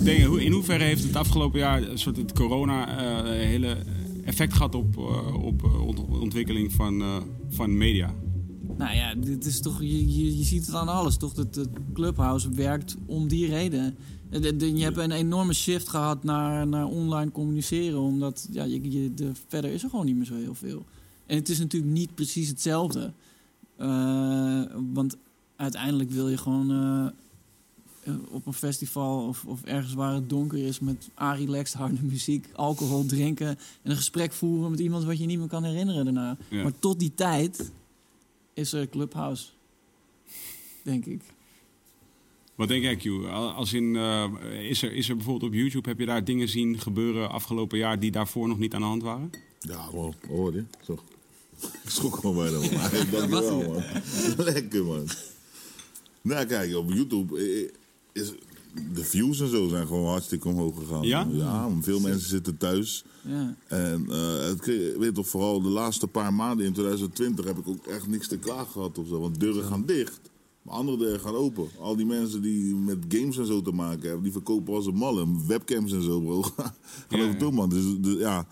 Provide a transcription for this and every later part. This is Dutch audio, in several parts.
In hoeverre heeft het afgelopen jaar een soort het corona eh, hele effect gehad op, eh, op eh, ont- ontwikkeling van, eh, van media? Nou ja, dit is toch, je, je, je ziet het aan alles, toch? Dat het Clubhouse werkt om die reden. De- de- de- Je hebt een enorme shift gehad naar, naar online communiceren, omdat ja, je, de, verder is er gewoon niet meer zo heel veel. En het is natuurlijk niet precies hetzelfde. Eh, want uiteindelijk wil je gewoon eh, eh, op een festival of, of ergens waar het donker is met relaxed harde muziek, alcohol drinken en een gesprek voeren met iemand wat je niet meer kan herinneren daarna. Ja. Maar tot die tijd is er Clubhouse, denk ik. Wat denk jij, Q? Als in, eh, is, er, is er bijvoorbeeld op YouTube, heb je daar dingen zien gebeuren afgelopen jaar die daarvoor nog niet aan de hand waren? Ja, gewoon. Hoor je? Zo. Ik schrok gewoon bijna. man. Dankjewel, man. Lekker, man. Nou, kijk, op YouTube eh, is... De views en zo zijn gewoon hartstikke omhoog gegaan. Ja? Ja, veel mensen zitten thuis. Ja. En eh, het, kreeg- weet toch, vooral de laatste paar maanden in 2020 heb ik ook echt niks te klagen gehad of zo. Want deuren gaan dicht, maar andere deuren gaan open. Al die mensen die met games en zo te maken hebben, die verkopen als een malle. Webcams en zo, bro. Geloof Ja, het ook, man. Dus, dus, ja.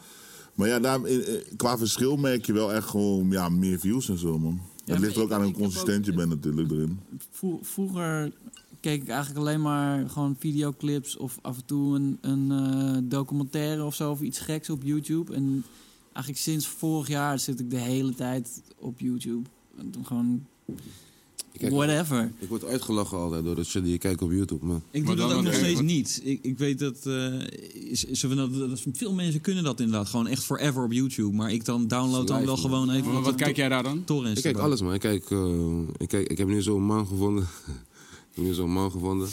Maar ja, daar, eh, eh, qua verschil merk je wel echt gewoon ja, meer views en zo, man. Ja, het ligt er ook aan hoe consistent je bent natuurlijk erin. Vro- vroeger keek ik eigenlijk alleen maar gewoon videoclips of af en toe een, een eh, documentaire of zo of iets geks op YouTube. En eigenlijk sinds vorig jaar zit ik de hele tijd op YouTube. En dan gewoon Kijk, whatever. Ik word uitgelachen altijd door dat shit die je kijkt op YouTube, man. Ik Maar doe dat ook nog steeds niet. Ik, ik weet dat, eh, is, is, dat, dat- veel mensen kunnen dat inderdaad. Gewoon echt forever op YouTube. Maar ik dan download dan wel man. gewoon even... Wat, wat kijk jij daar dan? Torrents Ik kijk alles, man. Ik, kijk, eh, ik, kijk, ik heb nu zo'n man gevonden. ik heb nu zo'n man gevonden.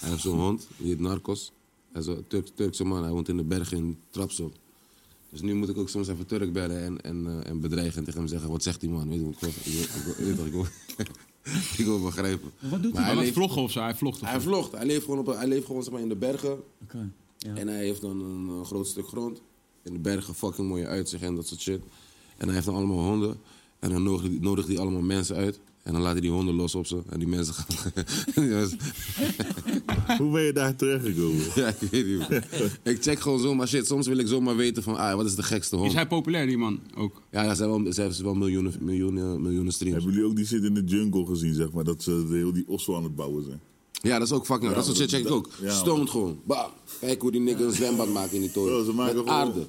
Hij heeft zo'n hond, die heet Narcos. Hij is een Turk, Turkse man, hij woont in de bergen in Trabzon. Dus nu moet ik ook soms even Turk bellen en, en, eh, en bedreigen en tegen hem zeggen... Wat zegt die man? Weet je, ik, wil- ik, wil- ik, ik, begrijpen. Wat doet Maar hij? Hij leeft vloggen of zo? Hij vlogt of hij vlogt. Hij leeft gewoon, op, een- hij leeft gewoon zeg maar, in de bergen. Oké, ja. En hij heeft dan een, eh, groot stuk grond. In de bergen, fucking mooie uitzicht en dat soort shit. En hij heeft dan allemaal honden. En dan nodigt hij allemaal mensen uit. En dan laat hij die honden los op ze. En die mensen gaan... die mensen- Hoe ben je daar terechtgekomen? ja, ik weet niet. ik check gewoon zomaar shit. Soms wil ik zomaar weten van... Ah, wat is de gekste hond? Is hij populair, die man, ook? Ja, ja, ze hebben wel, ze hebben wel miljoenen, miljoenen, miljoenen streams. Hebben jullie ook die zit in de jungle gezien, zeg maar? Dat ze de, heel die osso aan het bouwen zijn. Ja, dat is ook fucking... Ja, dat soort shit check ik ook. ja. Stoned gewoon. Bam. Kijk hoe die nigger een zwembad maakt in die toren. Ja, ze maken Met gewoon- aarde.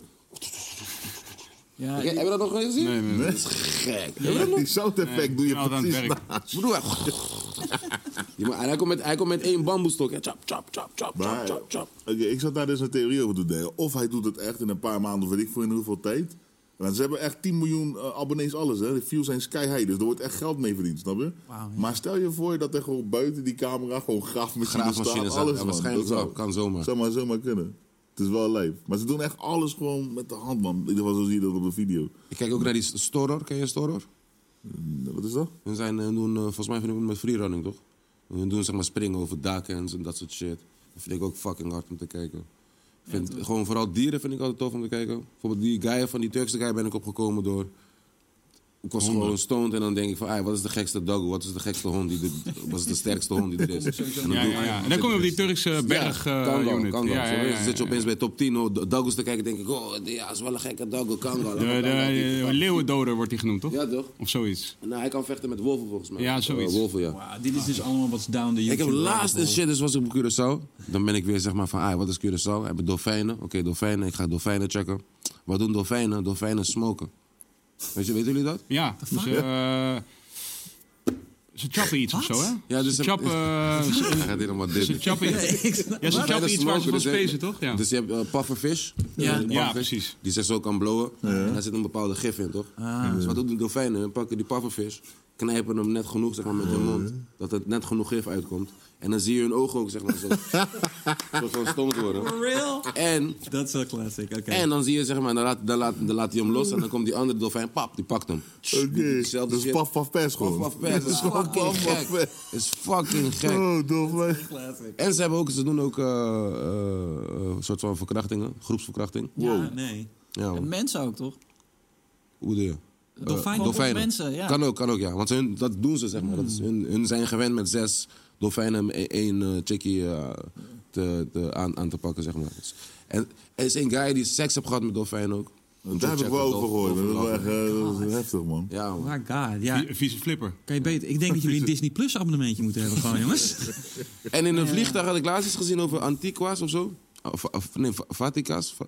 Ja, Heb je dat nog gezien? Nee, nee, nee. Dat is gek. Nog? Die zouteffect doe je precies werk. naast. Broer, en hij komt met, hij komt met één bamboestok. Chop, chop, chop, chop, Maar, chop, chop, chop. oké, ik zat daar dus een theorie over te denken. Of hij doet het echt in een paar maanden, weet ik voor in hoeveel tijd. Want ze hebben echt 10 miljoen eh, abonnees, alles. Hè. De views zijn sky high, dus er wordt echt geld mee verdiend, snap je? Ja. Maar stel je voor dat er gewoon buiten die camera gewoon graafmachines staan. Graafmachines staan. Alles, Ja, man. waarschijnlijk Dat wel. Kan zomaar. Zou maar zomaar kunnen. Het is wel lijf. Maar ze doen echt alles gewoon met de hand, man. In ieder geval zo zie je dat op een video. Ik kijk ook naar die Storor. Ken je Storor? Wat is dat? Ze zijn, eh, doen, eh, volgens mij doen we met freerunning, toch? Hun doen zeg maar springen over daken en dat soort shit. Dat vind ik ook fucking hard om te kijken. Ik vind, gewoon vooral dieren vind ik altijd tof om te kijken. Bijvoorbeeld die guy van die Turkse guy ben ik opgekomen door... Ik was Honden. gewoon stoned en dan denk ik van... "Ai, wat is de gekste dog? Wat is de gekste hond die er... Wat is de sterkste hond die er is? En dan Ja, ja. En dan kom je op die Turkse berg ja, eh, Kangal, unit. Kangal. Ja, ja, ja, Dan zit je opeens bij top 10 oh, Doggos te kijken denk ik... Oh, ja, is wel een gekke Doggo, Kangal. De, de, de leeuwendoder wordt hij genoemd, toch? Ja, toch? Of zoiets. Nou, hij kan vechten met wolven volgens mij. Ja, zoiets. Eh, wolven, ja. Dit is dus allemaal wat down the Ik heb YouTube laatst een shit, dus was ik op Curaçao. Dan ben ik weer zeg maar van, ah, wat is Curaçao? We hebben dolfijnen. Oké, dolfijnen. Ik ga dolfijnen checken. Wat doen dolfijnen? Dolfijnen smoken. Weet je, weten jullie dat? Ja, dus, eh, ze chappen iets of zo, hè? Ja, dus ze ze- chappen... Hij gaat helemaal dit. Ze chappen, ja, ze Dolfijnen chappen iets waar ze van dus, hè. spacen, toch? Ja, Dus je hebt eh, pufferfish. Ja. Eh, precies. Die zich zo kan blowen. En daar zit een bepaalde gif in, toch? Dus wat doen die dolfijnen? Ze pakken die pufferfish, knijpen hem net genoeg zeg maar, met hun mond. Dat er net genoeg gif uitkomt. En dan zie je hun ogen ook zeg maar, zo, zo van stomd worden. For real? En, Dat is wel classic, oké. en dan zie je, zeg maar, dan laat, dan, laat, dan laat hij hem los. En dan komt die andere dolfijn, pap, die pakt hem. Oké, dat is shit. paf paf pers gewoon. Paf, paf, pers. Dat is fucking paf, paf, gek. pers. Het is fucking gek. Oh, dolfijn. En ze, hebben ook, ze doen ook eh, eh, een soort van verkrachtingen, groepsverkrachting. Ja, nee. Ja. En mensen ook, toch? hoe bedoel je? Dolfijnen Eh, op mensen, ja. Kan ook, kan ook, ja. Want hun, dat doen ze, zeg maar. Dat is, hun, hun zijn gewend met zes dolfijnen en één eh, chickie eh, te, te, aan, aan te pakken, zeg maar. En er is een guy die seks heeft gehad met dolfijnen ook. Daar heb ik wel over gehoord. Dat is wel echt eh, heftig, man. Ja, man. Oh my god, ja. Vie- Vieze flipper. Kan je beter... Ik denk dat jullie een Disney Plus abonnementje moeten hebben gewoon, jongens. En in een vliegtuig had ik laatst iets gezien over Antiqua's of zo. Of, of- nee, Va- Vatica's. Va-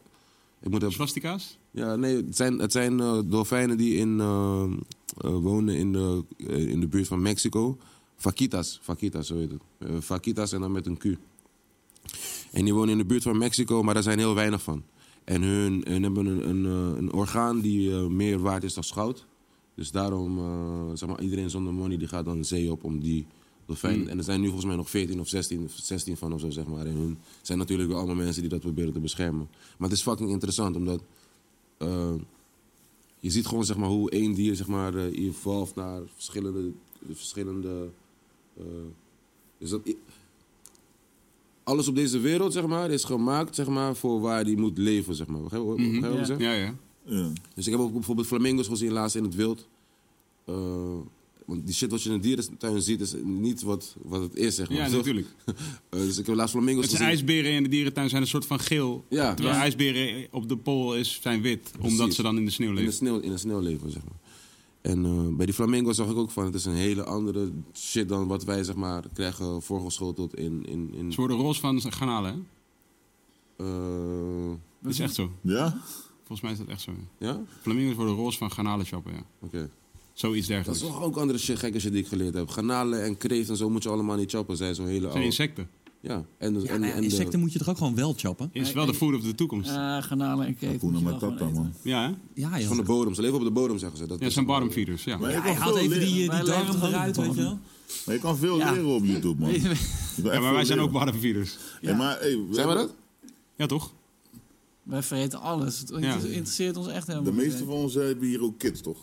Ik moet even... Ja, nee, het zijn, het zijn eh, dolfijnen die in, eh, wonen in de, in de buurt van Mexico. Vaquitas, Vaquitas, zo heet het. Eh, Vaquitas en dan met een Q. En die wonen in de buurt van Mexico, maar daar zijn heel weinig van. En hun, hun hebben een, een, eh, een orgaan die eh, meer waard is dan goud. Dus daarom, eh, zeg maar, iedereen zonder money die gaat dan de zee op om die dolfijn. En er zijn nu volgens mij nog 14 of 16, of 16 van of zo, zeg maar. En hun zijn natuurlijk wel allemaal mensen die dat proberen te beschermen. Maar het is fucking interessant, omdat eh, je ziet gewoon zeg maar, hoe één dier zeg maar, eh, evolve naar verschillende. verschillende eh, dus dat, alles op deze wereld zeg maar, is gemaakt zeg maar, voor waar die moet leven. Zeg maar. Begrijp je wat ik zeg? Ja, ja. Ja. Dus ik heb ook bijvoorbeeld flamingo's gezien laatst in het wild. Eh, want die shit wat je in een dierentuin ziet is niet wat, wat het is, zeg maar. Ja, natuurlijk. Eh, dus ik heb laatst flamingo's Het gezien. ijsberen in de dierentuin zijn een soort van geel. Ja. Terwijl Ja. ijsberen op de pool is, zijn wit. Omdat ze dan in de sneeuw In de leven. sneeuw, in de sneeuw leven, zeg maar. En eh, bij die flamingo's zag ik ook van, het is een hele andere shit dan wat wij, zeg maar, krijgen voorgeschoteld in... in, in Ze worden roze van garnalen, hè? eh, Dat is echt zo. Ja? Volgens mij is dat echt zo. ja? Flamingo's worden roze van garnalenchappen, ja. Oké. Zoiets Dat is dergelijks. toch ook andere shit, gekke shit die ik geleerd heb. Garnalen en kreeft en zo moet je allemaal niet choppen. Zijn zo'n hele Het zijn oude... insecten. Ja, en, de- Ja, en, nou ja, en de- insecten moet je toch ook gewoon wel choppen? Is wel de food of de toekomst. Eh garnalen en keten. Wel man. Ja, hè? Ja, joh. van de bodem. Ze leven op de bodem, zeggen ze. Dat Ja, zijn een- bottom feeders, ja. Maar Ja, hij haalt veel even die, leren. eh, die darm toch eruit, weet je wel? Maar je kan veel Ja. leren op YouTube, man. Ja, maar wij zijn ook leren. bottom feeders. Hey, maar, hey, Zijn we dat? Ja, toch? Wij vreten alles. Het Ja. interesseert ons echt helemaal De meeste van ons hebben hier ook kids, toch?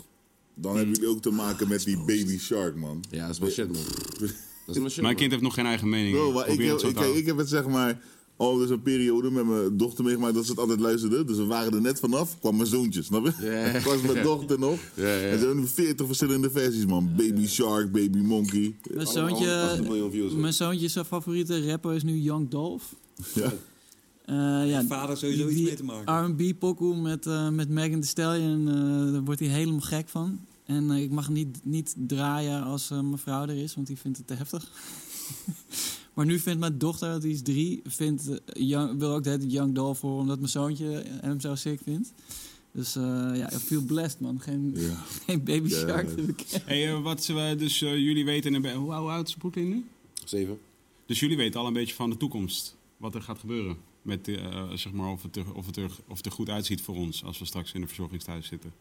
Dan hebben jullie ook te maken met die baby shark, man. Ja, dat is mijn shit, man. Dat is mijn kind heeft nog geen eigen mening. Bro, maar ik, heb, het zo ik, te kijk, houden. ik heb het zeg maar al dus een periode met mijn dochter meegemaakt dat ze het altijd luisterde. Dus we waren er net vanaf, kwam mijn zoontje, snap je? Ja. Ik was mijn dochter nog. Ja, ja. En er zijn nu 40 verschillende versies, man. Baby shark, baby monkey. Mijn Allemaal 8 zoontje, miljoen views. mijn zoontje, zijn favoriete rapper is nu Young Dolph. Ja. Eh, ja, Vader sowieso iets mee te maken. R&B pokoe met, eh met Megan Thee Stallion, eh, daar wordt hij helemaal gek van. En eh, ik mag niet, niet draaien als eh, mijn vrouw er is, want die vindt het te heftig. maar nu vindt mijn dochter, die is drie, vindt, eh, Young- wil ook de hele tijd Young Dolph horen, omdat mijn zoontje hem zo sick vindt. Dus eh, ja, ik feel blessed man. Geen, Ja. geen baby Ja. shark te bekennen. Hey, wat ze, dus eh, jullie weten... de- Hoe oud is Poetin nu? Zeven. Dus jullie weten al een beetje van de toekomst. Wat er gaat gebeuren. Met, eh, zeg maar, of het, er, of, het er, of het er goed uitziet voor ons als we straks in de verzorgingstehuis zitten.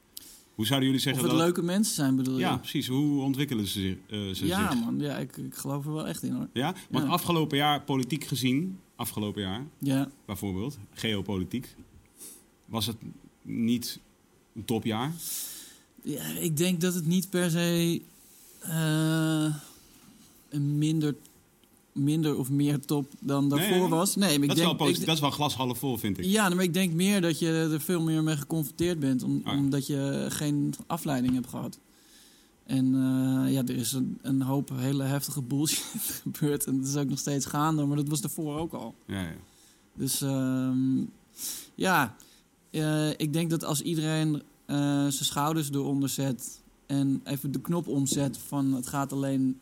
Hoe zouden jullie Of zeggen het dat... leuke mensen zijn bedoel je? Ja, precies. Hoe ontwikkelen ze, zich- eh, ze Ja, zich? man. Ja, ik, ik geloof er wel echt in hoor. Ja? Want Ja. afgelopen jaar, politiek gezien, afgelopen jaar Ja. bijvoorbeeld, geopolitiek, was het niet een topjaar. Ja, ik denk dat het niet per se eh, een minder minder of meer top dan daarvoor nee. was. Nee, maar ik Dat is, denk, wel posi- ik- dat is wel glas half vol, vind ik. ja, maar ik denk meer dat je er veel meer mee geconfronteerd bent, om- ja. omdat je geen afleiding hebt gehad. En eh, ja, er is een, een hoop hele heftige bullshit gebeurd. En dat is ook nog steeds gaande, maar dat was daarvoor ook al. Ja, ja. Dus ehm, ja, eh, ik denk dat als iedereen eh, zijn schouders eronder zet en even de knop omzet van het gaat alleen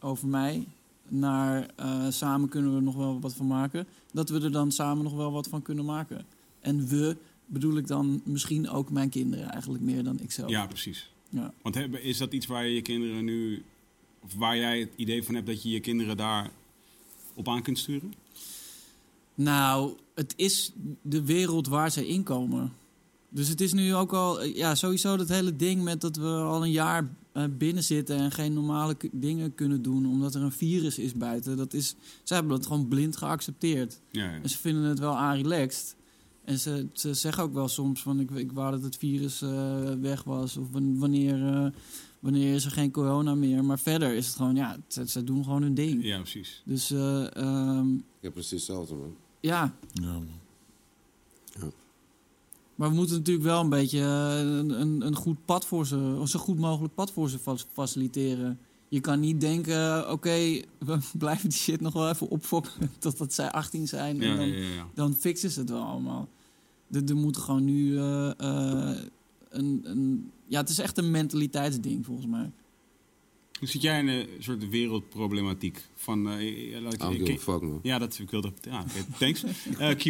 over mij, naar eh, samen kunnen we er nog wel wat van maken, dat we er dan samen nog wel wat van kunnen maken. En we bedoel ik dan misschien ook mijn kinderen eigenlijk meer dan ikzelf. ja precies. Ja. Want heb- is dat iets waar je je kinderen nu... Of waar jij het idee van hebt dat je je kinderen daar op aan kunt sturen? Nou, het is de wereld waar zij inkomen. Dus het is nu ook al, eh, ja, sowieso dat hele ding met dat we al een jaar eh, binnen zitten en geen normale dingen kunnen doen omdat er een virus is buiten. Dat is, zij hebben dat gewoon blind geaccepteerd. Ja, ja. En ze vinden het wel aanrelaxed. En ze, ze zeggen ook wel soms van ik, ik wou dat het virus eh, weg was. Of wan- wanneer, eh, wanneer is er geen corona meer. Maar verder is het gewoon, ja, ze, ze doen gewoon hun ding. ja, precies. Dus eh, ehm, heb precies hetzelfde, man. ja, Ja, man. Maar we moeten natuurlijk wel een beetje eh, een, een, een goed pad voor ze, of zo goed mogelijk pad voor ze fa- faciliteren. Je kan niet denken, oké, we blijven die shit nog wel even opfokken totdat zij 18 zijn. Ja, en dan, ja, ja, ja. dan fixen ze het wel allemaal. Er, moet gewoon nu eh, eh, een, een... Ja, het is echt een mentaliteitsding volgens mij. Hoe zit jij in een soort wereldproblematiek? Van, eh, laat ik, fuck, man. ja, dat ik wilde. Ja, oké, thanks. Eh Q.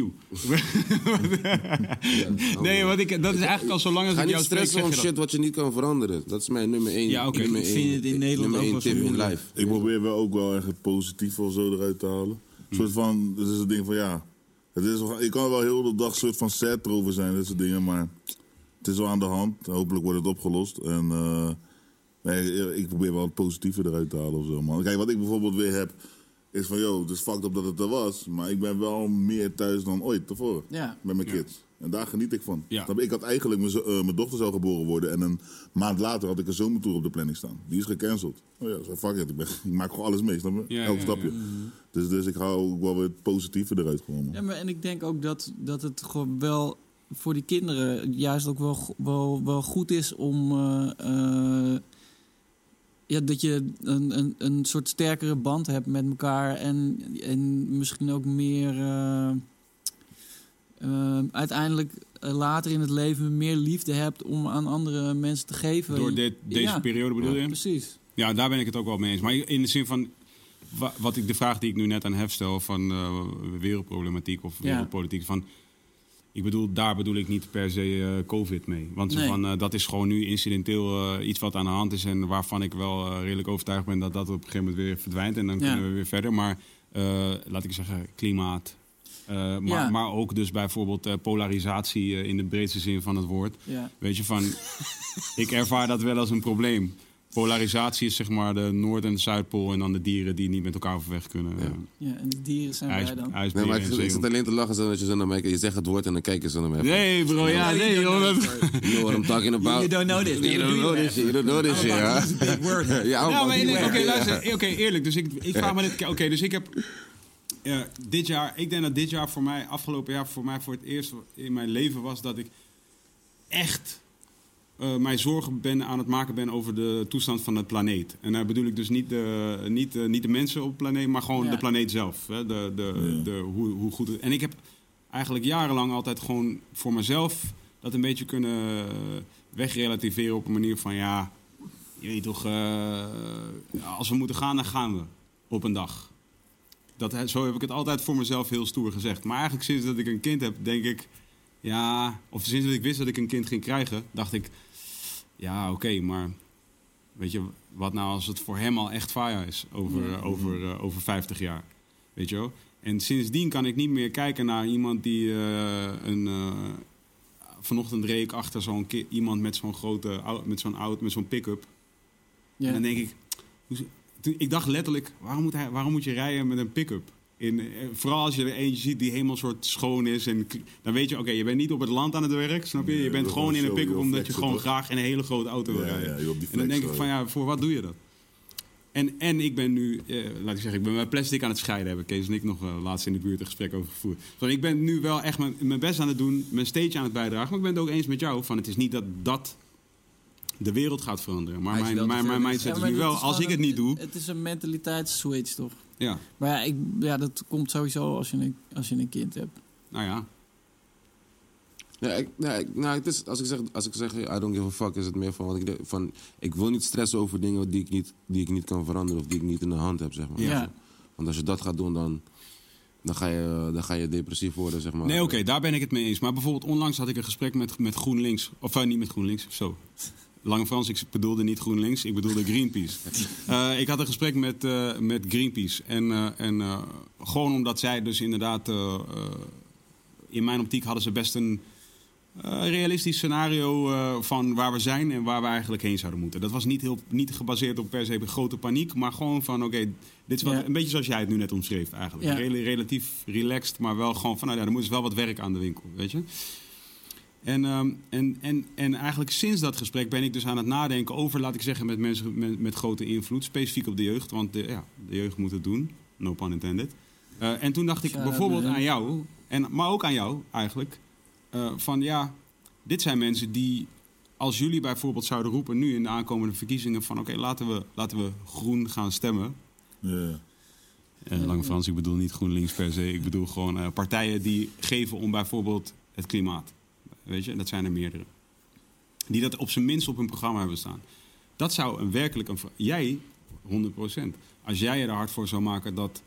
Nee, want ik, dat is eigenlijk al zo lang als Ga ik jou om je dat. shit wat je niet kan veranderen. Dat is mijn nummer één. Ja, oké. nummer Ik één- vind het in Nederland nummer ook één wel tip in life. Ik probeer wel ook wel echt het positieve of zo eruit te halen. Een soort van, het is een ding van ja. Het is, wel- ik kan er wel heel de dag soort van sad erover zijn, dat soort dingen, maar het is wel aan de hand. Hopelijk wordt het opgelost. En eh, nee, ik probeer wel het positieve eruit te halen of zo, man. Kijk, wat ik bijvoorbeeld weer heb, is van, yo, het is fucked up dat het er was, maar ik ben wel meer thuis dan ooit tevoren. Ja. Met mijn Ja. kids. En daar geniet ik van. Ja. Ik had eigenlijk mijn, eh, mijn dochter zou geboren worden. En een maand later had ik een zomertour op de planning staan. Die is gecanceld. Oh ja, zo fuck it. Ik, ben, ik maak gewoon alles mee. Snap je? Ja, Elk ja, stapje. Dus, dus ik hou ook wel weer het positieve eruit gewoon. man. Ja, maar en ik denk ook dat, dat het gewoon wel voor die kinderen juist ook wel, wel, wel goed is om. eh, eh, ja, dat je een, een, een soort sterkere band hebt met elkaar. En, en misschien ook meer. eh, eh, uiteindelijk later in het leven meer liefde hebt om aan andere mensen te geven. Door dit, deze Ja. periode bedoel je? Precies. Ja, daar ben ik het ook wel mee eens. Maar in de zin van, wa- wat ik de vraag die ik nu net aan Hef stel van eh, wereldproblematiek of Ja. wereldpolitiek, van, ik bedoel, daar bedoel ik niet per se eh, COVID mee. Want Nee. van, eh, dat is gewoon nu incidenteel eh, iets wat aan de hand is en waarvan ik wel redelijk overtuigd ben dat dat op een gegeven moment weer verdwijnt en dan Ja. kunnen we weer verder. Maar laat ik zeggen, klimaat. maar, maar ook dus bijvoorbeeld polarisatie in de breedste zin van het woord. Ja. Weet je, van, ik ervaar dat wel als een probleem. Polarisatie is zeg maar de Noord- en de Zuidpool en dan de dieren die niet met elkaar overweg kunnen. Ja. ja, en die dieren zijn IJs, wij dan. Nee, maar ik, ik zit alleen te lachen dat je zo naar mij kijkt. Je zegt het woord en dan kijken ze naar mij. Nee bro, ja, nee joh. dat- You know what I'm talking about? You don't know this. You don't know this shit. You don't know this shit, ja. Word. Ja, maar luister. Oké, eerlijk. Dus ik, ik vraag me dit. Oké, dus ik heb. ja, dit jaar, ik denk dat dit jaar voor mij, afgelopen jaar voor mij voor het eerst in mijn leven was dat ik echt eh, mij zorgen ben aan het maken ben over de toestand van de planeet. En daar bedoel ik dus niet de, niet, eh, niet de mensen op de planeet, maar gewoon Ja. de planeet zelf. Hè? De, de, Ja. de, hoe, hoe goed het, En ik heb eigenlijk jarenlang altijd gewoon voor mezelf dat een beetje kunnen wegrelativeren op een manier van ja, je weet toch, eh, als we moeten gaan, dan gaan we op een dag. Dat, zo heb ik het altijd voor mezelf heel stoer gezegd. Maar eigenlijk sinds dat ik een kind heb, denk ik... Ja, of sinds dat ik wist dat ik een kind ging krijgen, dacht ik... Ja, oké, maar weet je, wat nou als het voor hem al echt fire is over, over, eh, over 50 jaar? Weet je wel? En sindsdien kan ik niet meer kijken naar iemand die eh, een... eh, vanochtend reed ik achter zo'n iemand met zo'n grote, met zo'n auto, met zo'n pick-up. Ja. En dan denk ik, ik dacht letterlijk, waarom moet, hij, waarom moet je rijden met een pick-up? In, eh, vooral als je er eentje ziet die helemaal soort schoon is. En, dan weet je, oké, je bent niet op het land aan het werk, snap je? Nee, Je bent gewoon in een pick-up omdat je gewoon toch? graag in een hele grote auto wil Ja, rijden. ja, en dan denk ik van, ja, voor wat doe je dat? En, en ik ben nu, eh, laat ik zeggen, ik ben mijn plastic aan het scheiden. Hebben Kees en ik nog eh, laatst in de buurt een gesprek over gevoerd. Ik ben nu wel echt mijn, mijn best aan het doen, mijn steentje aan het bijdragen. Maar ik ben het ook eens met jou. Van, het is niet dat dat de wereld gaat veranderen. Maar mijn, mijn, mijn mindset is nu wel, als ik het niet doe... Het is een mentaliteitsswitch, toch? Ja, Maar ja, ik, ja, dat komt sowieso als je een, als je een kind hebt. nou ja. Ja, ik, nee, ik- nou, het is, als, ik zeg, als ik zeg I don't give a fuck, is het meer van, want ik, van, ik wil niet stressen over dingen die ik niet, die ik niet kan veranderen of die ik niet in de hand heb, zeg maar. Ja. Want als je dat gaat doen, dan, dan, ga, je, dan ga je depressief worden, zeg maar. Nee, oké, daar ben ik het mee eens. Maar bijvoorbeeld onlangs had ik een gesprek met, met GroenLinks. Of eh, niet met GroenLinks, zo. Lange Frans, ik bedoelde niet GroenLinks, ik bedoelde Greenpeace. Eh, ik had een gesprek met, eh, met Greenpeace. En, eh, en gewoon omdat zij dus inderdaad... in mijn optiek hadden ze best een realistisch scenario van waar we zijn en waar we eigenlijk heen zouden moeten. Dat was niet, heel, niet gebaseerd op per se grote paniek, maar gewoon van oké, dit is wat, Ja. een beetje zoals jij het nu net omschreef eigenlijk. Ja. Rel- relatief relaxed, maar wel gewoon van nou ja, er moet dus wel wat werk aan de winkel, weet je. En, ehm, en, en, en eigenlijk sinds dat gesprek ben ik dus aan het nadenken over, laat ik zeggen, met mensen met, met grote invloed, specifiek op de jeugd, want de, ja, de jeugd moet het doen, no pun intended. Eh, en toen dacht ik bijvoorbeeld aan jou, en, maar ook aan jou eigenlijk, eh, van ja, dit zijn mensen die, als jullie bijvoorbeeld zouden roepen nu in de aankomende verkiezingen van oké, laten, we, laten we groen gaan stemmen. Ja. Eh, Lange Frans, ik bedoel niet GroenLinks per se. Ik bedoel gewoon eh, partijen die geven om bijvoorbeeld het klimaat. Weet je, dat zijn er meerdere. Die dat op zijn minst op hun programma hebben staan. Dat zou een werkelijk... Een, jij, 100% Als jij je er hard voor zou maken, dat...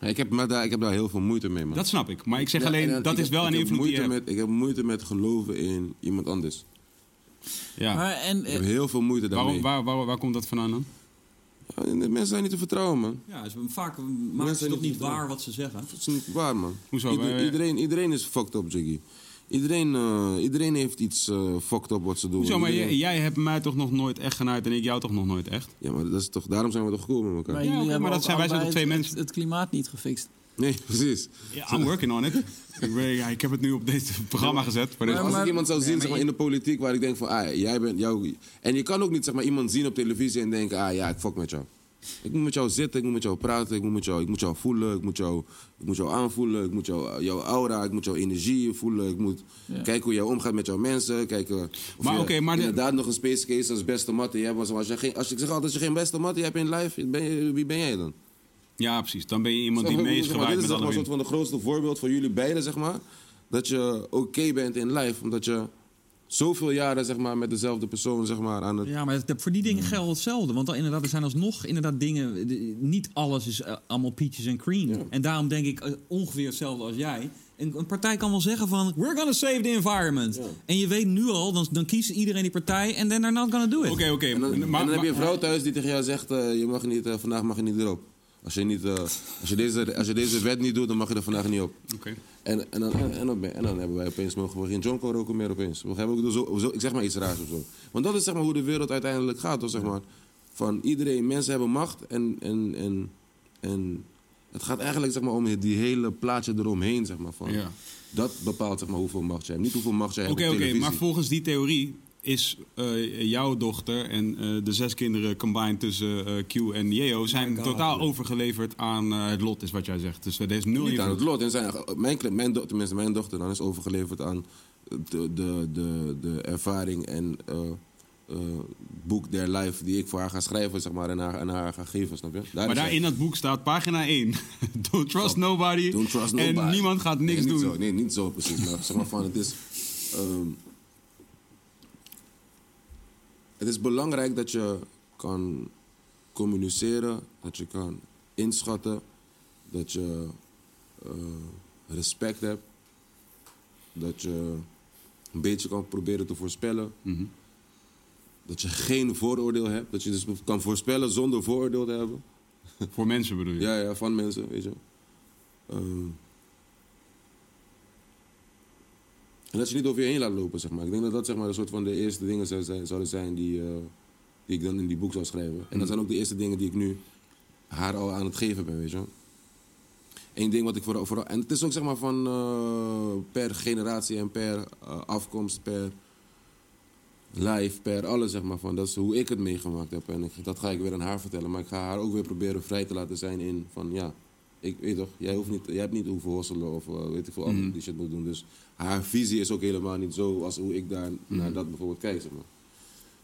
Ik, heb, maar daar, ik heb daar heel veel moeite mee, man. Dat snap ik. Maar ik zeg Ja, alleen, dan- dat is heb- wel een invloed die je met, Ik heb moeite met geloven in iemand anders. Ja. Maar en, Ik heb eh, heel veel moeite daarmee. Waarom, waar, waar, waar komt dat vandaan dan? Ja, de mensen zijn niet te vertrouwen, man. Ja, ze vaak Mensen maken ze toch niet waar wat ze zeggen. Dat is niet waar, man. Hoezo? Ieder- Wij- iedereen, iedereen is fucked up, Jiggy. Iedereen, eh, iedereen heeft iets eh, fucked up wat ze doen. Maar Iedereen- jij, jij hebt mij toch nog nooit echt genaaid en ik jou toch nog nooit echt? Ja, maar dat is toch, daarom zijn we toch gekomen met elkaar? maar Ja, maar dat zijn- wij zijn toch twee het- mensen? Het, klimaat niet gefixt. Nee, precies. Ja, I'm working on it. ik, ben- ja, ik heb het nu op dit programma gezet. Maar Als ik iemand zou zien zeg maar, in de politiek waar ik denk van, ah, jij bent jou. En je kan ook niet zeg maar, iemand zien op televisie en denken, ah ja, ik fuck met jou. Ik moet met jou zitten, ik moet met jou praten, ik moet, met jou, ik moet jou voelen, ik moet jou, ik moet jou aanvoelen, ik moet jou, jouw aura, ik moet jouw energie voelen, ik moet Ja. kijken hoe jij omgaat met jouw mensen, kijken of Maar je maar de- inderdaad nog een space case als beste matte Als, je geen, als ik zeg altijd, als je geen beste matte hebt in life, ben je, wie ben jij dan? ja, precies. Dan ben je iemand die mee is gewaaid Dit is zeg maar een soort van de grootste voorbeeld voor jullie beiden, zeg maar. Dat je oké bent in life, omdat je zoveel jaren zeg maar, met dezelfde persoon zeg maar, aan het... Ja, maar het- voor die dingen geldt hetzelfde. Want dan inderdaad, er zijn alsnog inderdaad dingen... de- Niet alles is eh, allemaal peaches en cream. Ja. En daarom denk ik eh, ongeveer hetzelfde als jij. Een, een partij kan wel zeggen van... We're gonna save the environment. Ja. En je weet nu al, dan, dan kiest iedereen die partij... en then they're not gonna do it. Oké, oké. En dan, en maar- dan heb je een vrouw thuis die tegen jou zegt, eh, je mag niet, vandaag mag je niet erop. Als je, niet, eh, als, je deze, als je deze wet niet doet, dan mag je er vandaag niet op. Oké. En, en, dan, en, en dan, ben- en dan hebben wij opeens, mogen we geen jonko roken meer opeens. We hebben ook zo, zo, ik zeg maar iets raars of zo. Want dat is zeg maar hoe de wereld uiteindelijk gaat. Toch, zeg maar. Van iedereen, mensen hebben macht en, en, en, en het gaat eigenlijk zeg maar, om die hele plaatje eromheen. Zeg maar, van. Ja. Dat bepaalt zeg maar, hoeveel macht jij hebt. Niet hoeveel macht jij Oké, hebt oké. televisie. Maar volgens die theorie is eh, jouw dochter en eh, de zes kinderen combined tussen eh, Q en Yeo zijn totaal overgeleverd aan eh, het lot, is wat jij zegt. Dus er is nul Niet aan het lot. En zijn, mijn, mijn, do- tenminste, mijn dochter dan is overgeleverd aan de, de, de, de ervaring en eh, eh, boek der life die ik voor haar ga schrijven zeg maar, en, haar, en haar ga geven. Snap je? Daar Maar daar in dat boek staat pagina 1. Don't trust nobody. Don't trust En niemand gaat niks nee, doen. Zo, nee, niet zo precies. Maar zeg maar van, het is... ehm, het is belangrijk dat je kan communiceren, dat je kan inschatten, dat je eh, respect hebt, dat je een beetje kan proberen te voorspellen, Mhm. dat je geen vooroordeel hebt, dat je dus kan voorspellen zonder vooroordeel te hebben. Voor mensen bedoel je? Ja, ja, van mensen, weet je. Ehm, en dat je niet over je heen laat lopen, zeg maar. Ik denk dat dat zeg maar, een soort van de eerste dingen zou zijn, zouden zijn die, eh, die ik dan in die boek zou schrijven. En dat zijn ook de eerste dingen die ik nu haar al aan het geven ben, weet je. Eén ding wat ik vooral, vooral... En het is ook zeg maar van eh, per generatie en per eh, afkomst, per live per alles, zeg maar. Van, dat is hoe ik het meegemaakt heb. En ik, dat ga ik weer aan haar vertellen. Maar ik ga haar ook weer proberen vrij te laten zijn in van ja. Ik weet toch, jij, hoeft niet, jij hebt niet hoeven hosselen of weet ik veel, andere die shit moet doen. Dus haar visie is ook helemaal niet zo als hoe ik daar naar dat bijvoorbeeld kijk, zeg maar.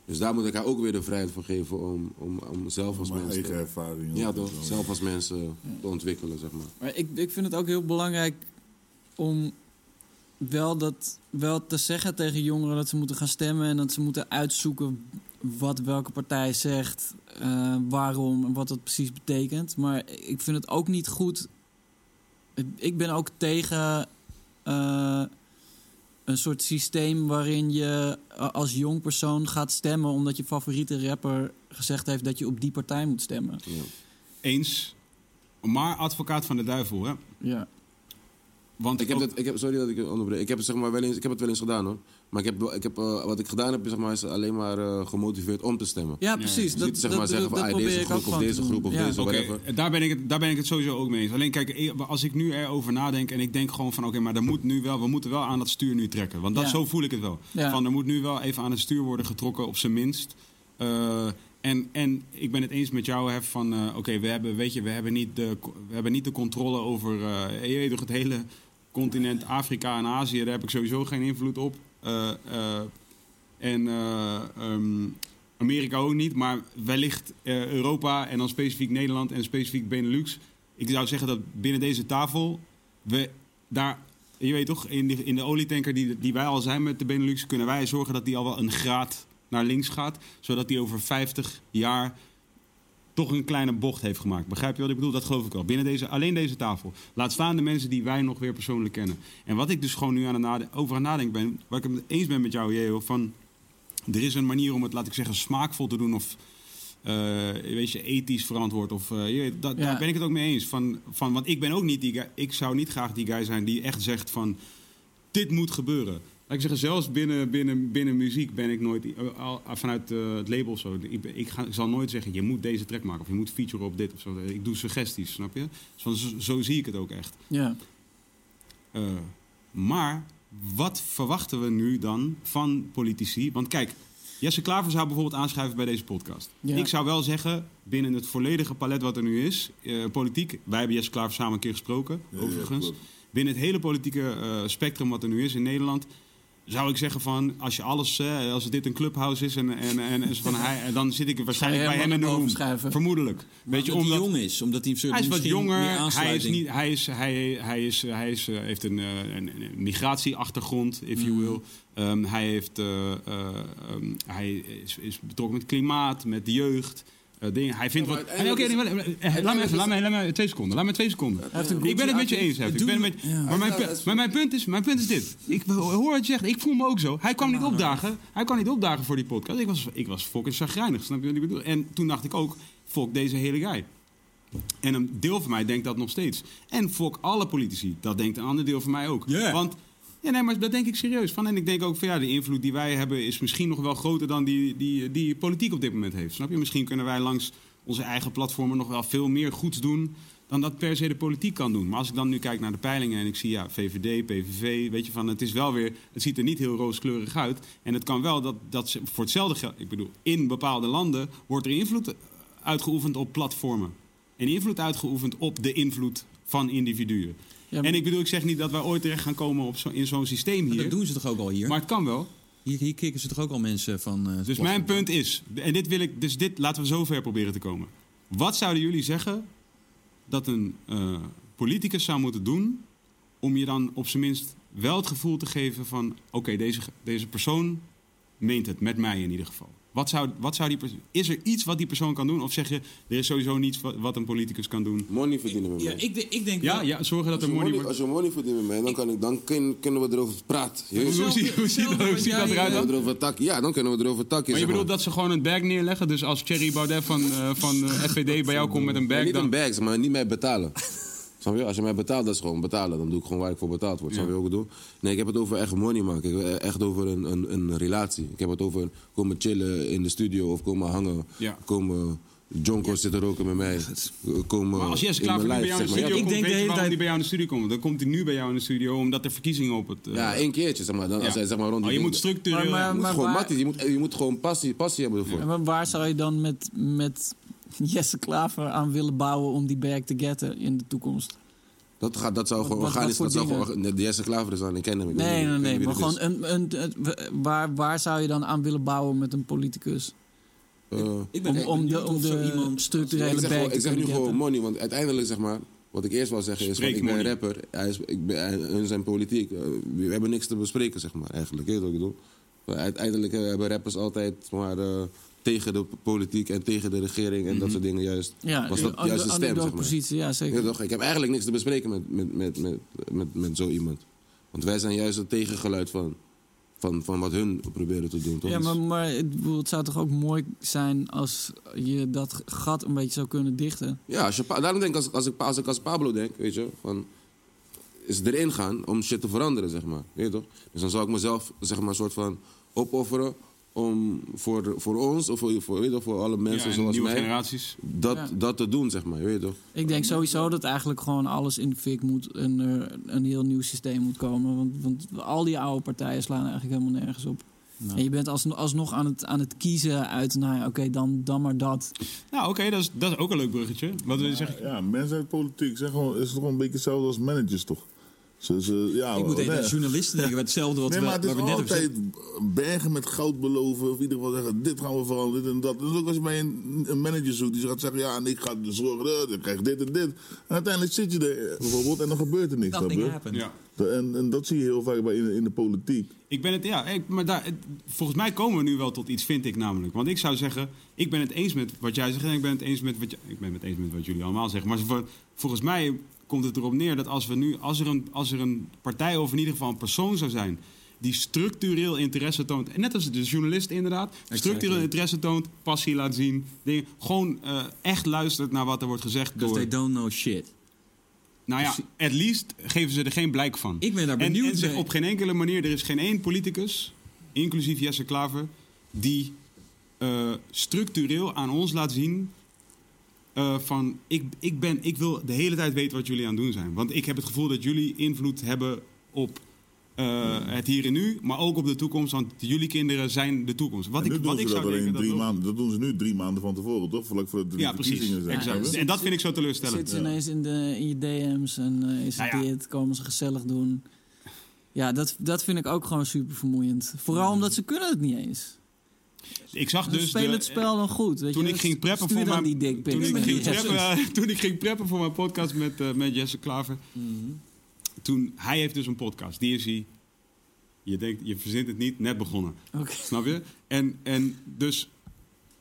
Dus daar moet ik haar ook weer de vrijheid voor geven om, om, om zelf als Mijn mens... eigen ervaring. ja, toch? Zelf als mensen te ontwikkelen, zeg maar. Maar ik, ik vind het ook heel belangrijk om wel, dat, wel te zeggen tegen jongeren dat ze moeten gaan stemmen en dat ze moeten uitzoeken wat welke partij zegt, eh, waarom en wat dat precies betekent. Maar ik vind het ook niet goed. ik- Ik ben ook tegen eh, een soort systeem waarin je als jong persoon gaat stemmen omdat je favoriete rapper gezegd heeft dat je op die partij moet stemmen. Ja. Eens. Maar advocaat van de duivel, hè? Ja. Want Ik heb ook- het, ik heb, sorry dat ik je onderbreek. Ik heb, het, zeg maar, wel eens, ik heb het wel eens gedaan hoor. Maar ik heb, ik heb, eh, wat ik gedaan heb, zeg maar, is alleen maar eh, gemotiveerd om te stemmen. Ja, precies. Dus niet zeg maar zeggen van ah, probeer deze groep of deze groep of Ja. deze, Oké, whatever. daar, ben ik het, daar ben ik het sowieso ook mee eens. Alleen kijk, als ik nu erover nadenk en ik denk gewoon van... oké, maar er moet nu wel, we moeten wel aan dat stuur nu trekken. Want dat, Ja. zo voel ik het wel. Ja. Van, er moet nu wel even aan het stuur worden getrokken, op zijn minst. Eh, en, en ik ben het eens met jou, Hef, van... eh, oké, we hebben, weet je, we hebben niet de, we hebben niet de controle over... eh, je weet toch, het hele continent Afrika en Azië... daar heb ik sowieso geen invloed op. Eh, en eh, ehm, Amerika ook niet, maar wellicht Europa en dan specifiek Nederland en specifiek Benelux. Ik zou zeggen dat binnen deze tafel we daar, je weet toch, in, die, in de olietanker die, die wij al zijn met de Benelux, kunnen wij zorgen dat die al wel een graad naar links gaat, zodat die over 50 jaar toch een kleine bocht heeft gemaakt. Begrijp je wat ik bedoel? Dat geloof ik wel. Binnen deze, alleen deze tafel. Laat staan de mensen die wij nog weer persoonlijk kennen. En wat ik dus gewoon nu aan het over aan nadenken ben, waar ik het eens ben met jou, Jeo, van er is een manier om het, laat ik zeggen, smaakvol te doen of eh, weet je, ethisch verantwoord. Of, eh, je weet, dat, Ja. Daar ben ik het ook mee eens. Van, van, want ik ben ook niet die guy, ik zou niet graag die guy zijn die echt zegt van dit moet gebeuren. Laat ik zeggen, zelfs binnen, binnen, binnen muziek ben ik nooit, eh, al- vanuit eh, het label of zo. Ik, ben- ik, ga, ik zal nooit zeggen, je moet deze track maken of je moet featuren op dit of zo. Ik doe suggesties, snap je? Dus zo, zo zie ik het ook echt. Ja. Eh, maar wat verwachten we nu dan van politici? Want kijk, Jesse Klaver zou bijvoorbeeld aanschuiven bij deze podcast. Ja. Ik zou wel zeggen, binnen het volledige palet wat er nu is, eh, politiek, wij hebben Jesse Klaver samen een keer gesproken, Ja, overigens. ja, binnen het hele politieke eh, spectrum wat er nu is in Nederland, zou ik zeggen van, als je alles, eh, als dit een clubhouse is en, en, en, en van hij, dan zit ik waarschijnlijk bij hem in de room. Vermoedelijk. Weet je, omdat hij jong is, omdat hij, hij is wat jonger. Hij, is niet, hij, is, hij, hij, is, hij is, eh, heeft een, eh, een, migratieachtergrond, if you will. Ehm, hij, heeft, ehm, hij is, is betrokken met klimaat, met de jeugd. Eh, dingen. Hij vindt wat. en Oké, maar, eh, laat me even, laat me, laat me twee seconden. Laat me twee seconden. Ik ben het met je eens, Hef. Ik ben het met, maar, mijn, maar mijn, punt is, mijn punt is dit. Ik hoor wat je zegt. Ik voel me ook zo. Hij kwam niet opdagen. Hij kwam niet opdagen voor die podcast. Ik was, ik was fucking chagrijnig. Snap je wat ik bedoel? En toen dacht ik ook, fuck deze hele guy. En een deel van mij denkt dat nog steeds. En fuck alle politici. Dat denkt een ander deel van mij ook. Want, ja, nee, maar dat denk ik serieus van. En ik denk ook van ja, de invloed die wij hebben is misschien nog wel groter dan die, die, die politiek op dit moment heeft. Snap je? Misschien kunnen wij langs onze eigen platformen nog wel veel meer goeds doen dan dat per se de politiek kan doen. Maar als ik dan nu kijk naar de peilingen en ik zie ja, VVD, PVV, weet je van, het is wel weer, het ziet er niet heel rooskleurig uit. En het kan wel dat, dat ze voor hetzelfde geld, ik bedoel, in bepaalde landen wordt er invloed uitgeoefend op platformen. En invloed uitgeoefend op de invloed van individuen. En ik bedoel, ik zeg niet dat wij ooit terecht gaan komen op zo, in zo'n systeem Maar hier. dat doen ze toch ook al hier? Maar het kan wel. hier, hier kicken ze toch ook al mensen van... eh, Dus mijn punt is, en dit wil ik, dus dit laten we zover proberen te komen. Wat zouden jullie zeggen dat een eh, politicus zou moeten doen om je dan op zijn minst wel het gevoel te geven van, oké, deze, deze persoon meent het, met mij in ieder geval. Wat zou, wat zou die is er iets wat die persoon kan doen? Of zeg je, er is sowieso niets wat, wat een politicus kan doen? Money verdienen met Ja, mij. ik, de- ik denk... Ja, wel- ja zorgen dat er money money, wordt. als je money verdient met mij, dan, kan ik, dan kun- kunnen we erover praten. Hoe, ziet, dat eruit Kunnen dan? we erover takken? Ja, dan kunnen we erover takken. Maar je zeg bedoelt dat ze gewoon een bag neerleggen? Dus als Thierry Baudet van, eh, van eh, FVD bij jou komt met een Ja, bag, niet dan... een bag, maar niet mij betalen. Snap je? Als je mij betaalt, dat is gewoon betalen. Dan doe ik gewoon waar ik voor betaald word. Snap je ik bedoel? Nee, ik heb het over echt money maken. Ik heb het echt over een, een, een relatie. Ik heb het over komen chillen in de studio of komen hangen. Ja. Komen Jonko zit er ook met mij. Komen Maar als Jesse in Klaver bij jou in de live, zeg maar. studio Ja, Ik denk weet de hele tijd- hij bij jou in de studio komt? Dan komt hij nu bij jou in de studio omdat er verkiezingen op het... eh, Ja, één keertje, zeg maar. Dan, als Ja. hij zeg maar rond Oh, je moet structureel... Maar- maar- Je moet gewoon waar- matties, je moet, je moet gewoon passie, passie hebben ervoor. Ja, maar waar zou je dan met, met Jesse Klaver aan willen bouwen om die berg te getten in de toekomst? Dat, gaat, dat zou gewoon organisch, dat zou gewoon, de Jesse Klaver is aan, ik ken hem. ik Nee, niet- nee, nee. Maar gewoon een, een, een- waar, waar zou je dan aan willen bouwen met een politicus? Eh, Ik ben Om, om de, om de iemand... structurele ik zeg, gewoon, te ik zeg nu gewoon money, want uiteindelijk zeg maar, wat ik eerst wil zeggen is, ik ben rapper, hij is, ik ben, hun zijn politiek. Eh, we hebben niks te bespreken, zeg maar, eigenlijk. Weet je wat ik bedoel? Maar Uiteindelijk eh, hebben rappers altijd maar, eh, tegen de politiek en tegen de regering en dat soort dingen juist. Ja, was dat juist de stem, zeg maar. positie, ja Ja, zeker. toch? Ik heb eigenlijk niks te bespreken met, met, met, met, met, met zo iemand. Want wij zijn juist het tegengeluid van, van, van wat hun proberen te doen. Toch? Ja, Dus- maar, maar het, het zou toch ook mooi zijn als je dat gat een beetje zou kunnen dichten? Ja, als je, daarom denk ik als, als, ik, als ik als Pablo denk, weet je, van, is erin gaan om shit te veranderen, zeg maar. Weet je toch? Dus dan zou ik mezelf, zeg maar, een soort van opofferen om voor, voor ons, of voor, voor, weet je, voor alle mensen en zoals nieuwe mij, generaties. dat, Ja. dat te doen, zeg maar. Weet je toch? Ik denk sowieso dat eigenlijk gewoon alles in de fik moet en er een heel nieuw systeem moet komen. Want, want al die oude partijen slaan eigenlijk helemaal nergens op. En je bent als, alsnog aan het, aan het kiezen uit, nou ja, oké, dan, dan maar dat. Nou, oké, dat, is, dat is ook een leuk bruggetje. Wat wil je zeggen? Ja, mensen uit politiek zijn gewoon, is toch een beetje hetzelfde als managers, toch? Ze, ja, Ik moet even nee. journalisten denken, hetzelfde wat Nee, we, maar het is we net altijd bergen met goud beloven. Of in ieder geval zeggen, dit gaan we veranderen, dit en dat. Dus ook als je bij een, een manager zoekt, die gaat zeggen, ja, en ik ga zorgen, dat, ik krijg dit en dit. En uiteindelijk zit je er eh, bijvoorbeeld en dan gebeurt er niks. je? happened. Ja. En, en dat zie je heel vaak bij in, in de politiek. Ik ben het, ja, ik, maar daar, het- volgens mij komen we nu wel tot iets, vind ik namelijk. Want ik zou zeggen, ik ben het eens met wat jij zegt en ik ben het eens met wat, ik ben het eens met wat jullie allemaal zeggen. Maar voor- volgens mij komt het erop neer dat als we nu, als er een, als er een partij of in ieder geval een persoon zou zijn die structureel interesse toont, en net als de journalist inderdaad, structureel interesse toont, passie laat zien, dingen, gewoon eh, echt luistert naar wat er wordt gezegd Because door. they don't know shit. Nou ja, at least geven ze er geen blijk van. Ik ben daar En, benieuwd en zich mee. op geen enkele manier, er is geen één politicus, inclusief Jesse Klaver, die eh, structureel aan ons laat zien eh, van ik, ik, ben, ik wil de hele tijd weten wat jullie aan het doen zijn. Want ik heb het gevoel dat jullie invloed hebben op eh, het hier en nu, maar ook op de toekomst. Want jullie kinderen zijn de toekomst. Wat ik, nu wat doen ik dat zou denken... drie dat ook- maanden. Dat doen ze nu drie maanden van tevoren, toch? Vlak voor de Ja, precies. verkiezingen zijn. Exact. Ja, en dat vind ik zo Zitten teleurstellend. ze ineens in, de, in je DM's en eh, is het Nou ja. dit, komen ze gezellig doen. Ja, dat, dat vind ik ook gewoon super vermoeiend. Vooral omdat ze kunnen het niet eens. Ik zag dus... spelen de- het spel dan goed. Weet toen je? ik ging preppen voor mijn, die toen ik, ging preppen, toen ik ging preppen voor mijn podcast met, eh, met Jesse Klaver. Mhm. Toen, hij heeft dus een podcast. Die is hij, je denkt, je verzint het niet, net begonnen. Snap je? En, en dus...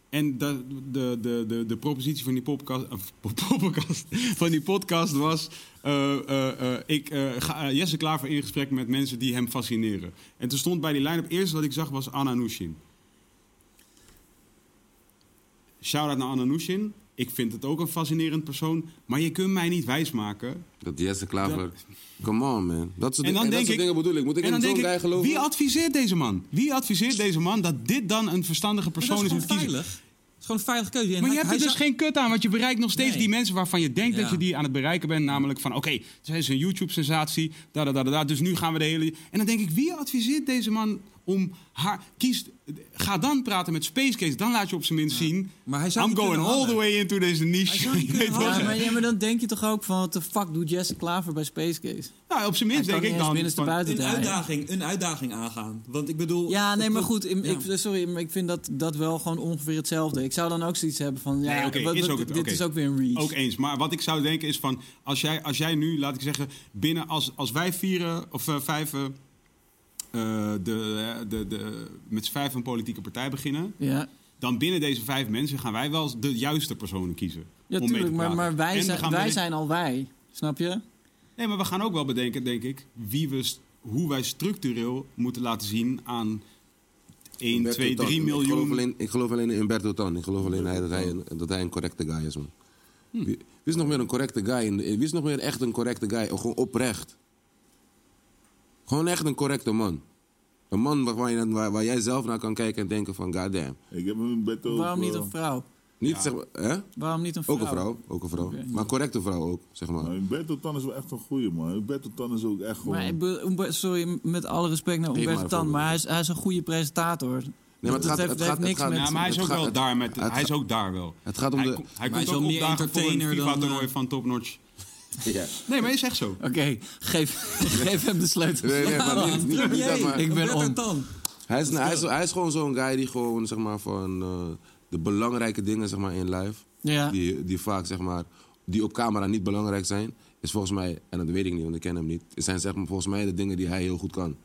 En de, de, de, de, de propositie van die podcast, van die podcast was... eh, eh, ik ga Jesse Klaver in gesprek met mensen die hem fascineren. En toen stond bij die line-up... eerst wat ik zag was Anna Nushin. Shout-out naar Anna Nushin. Ik vind het ook een fascinerend persoon. Maar je kunt mij niet wijsmaken. Dat Jesse Klaver, come on man. Dat soort, En dan en dat denk soort ik, dingen bedoel ik. Moet ik en in dan zo'n denk guy ik, geloven? wie adviseert deze man? Wie adviseert deze man dat dit dan een verstandige Maar persoon dat is is om te gewoon kiezen? veilig. Het is gewoon een veilige keuze. En Maar je hebt er dus zou- geen kut aan, want je bereikt nog steeds Nee. die mensen waarvan je denkt dat je die aan het bereiken bent. Namelijk van, oké, zij is een YouTube-sensatie, da, da, da, da, da, dus nu gaan we de hele... En dan denk ik, wie adviseert deze man om haar... Kies, ga dan praten met Space Case, dan laat je op zijn minst zien... Maar hij zou I'm going all the way into deze niche. Ja, maar, ja, maar dan denk je toch ook van, wat de fuck doet Jesse Klaver bij Space Case? Nou, op zijn minst Hij kan denk ik dan... binnenste van- buiten Een uitdaging, een uitdaging aangaan. Want ik bedoel... Ja, nee, maar goed. Ik, ja. ik- sorry, maar ik vind dat, dat wel gewoon ongeveer hetzelfde. Ik zou dan ook zoiets hebben van, ja, Nee, oké, wat- is wat- ook het- dit is ook weer een reach. Ook eens. Maar wat ik zou denken is van... Als jij, als jij nu, laat ik zeggen... Binnen, als, als wij vieren of eh, vijven... eh, de, de, de, met z'n vijf een politieke partij beginnen... Ja, dan binnen deze vijf mensen gaan wij wel de juiste personen kiezen. ja om mee te tuurlijk, maar, praten. maar wij, zijn, wij bedenken- zijn al wij. Snap je? Nee, maar we gaan ook wel bedenken, denk ik... Wie we, hoe wij structureel moeten laten zien aan 1, Humberto 2, Tan. 3 Ik geloof miljoen... alleen, ik geloof alleen in Humberto Tan. Ik geloof alleen hij, dat, hij een, dat hij een correcte guy is, man. Hm. Wie, wie is nog meer een correcte guy? In de- wie is nog meer echt een correcte guy? Oh, gewoon oprecht. Gewoon echt een correcte man. Een man waar, je- waar, waar jij zelf naar kan kijken en denken van, goddamn. Ik heb een bed over... Waarom niet een vrouw? Niet, zeg maar, hè? Waarom niet een vrouw? Ook een vrouw, ook een vrouw. Maar een correcte vrouw ook, zeg maar. Humberto Tan is wel echt een goeie, man. Humberto Tan is ook echt gewoon... Maar sorry, met alle respect naar Geef Umberto maar een Tan, maar hij is, hij is een goede presentator. Nee, maar het gaat, heeft, het gaat, het niks gaat, met... Ja, maar hij is ook gaat- wel het- daar met... het Hij is ook daar wel. Het gaat om Hij, de... hij hij komt is ook wel meer een entertainer dan, FIFA-toernooi eh, van Top Notch. Ja. Nee, maar is echt zo. Oké, geef, geef hem de sleutel. Nee, nee, maar niet, niet, niet dat, maar... Ik ben. Tan. Hij is, hij, is, hij is gewoon zo'n guy die gewoon, zeg maar, van eh, de belangrijke dingen, zeg maar, in live... Ja. Die, die vaak, zeg maar, die op camera niet belangrijk zijn... is volgens mij, en dat weet ik niet, want ik ken hem niet... zijn zeg maar, volgens mij de dingen die hij heel goed kan.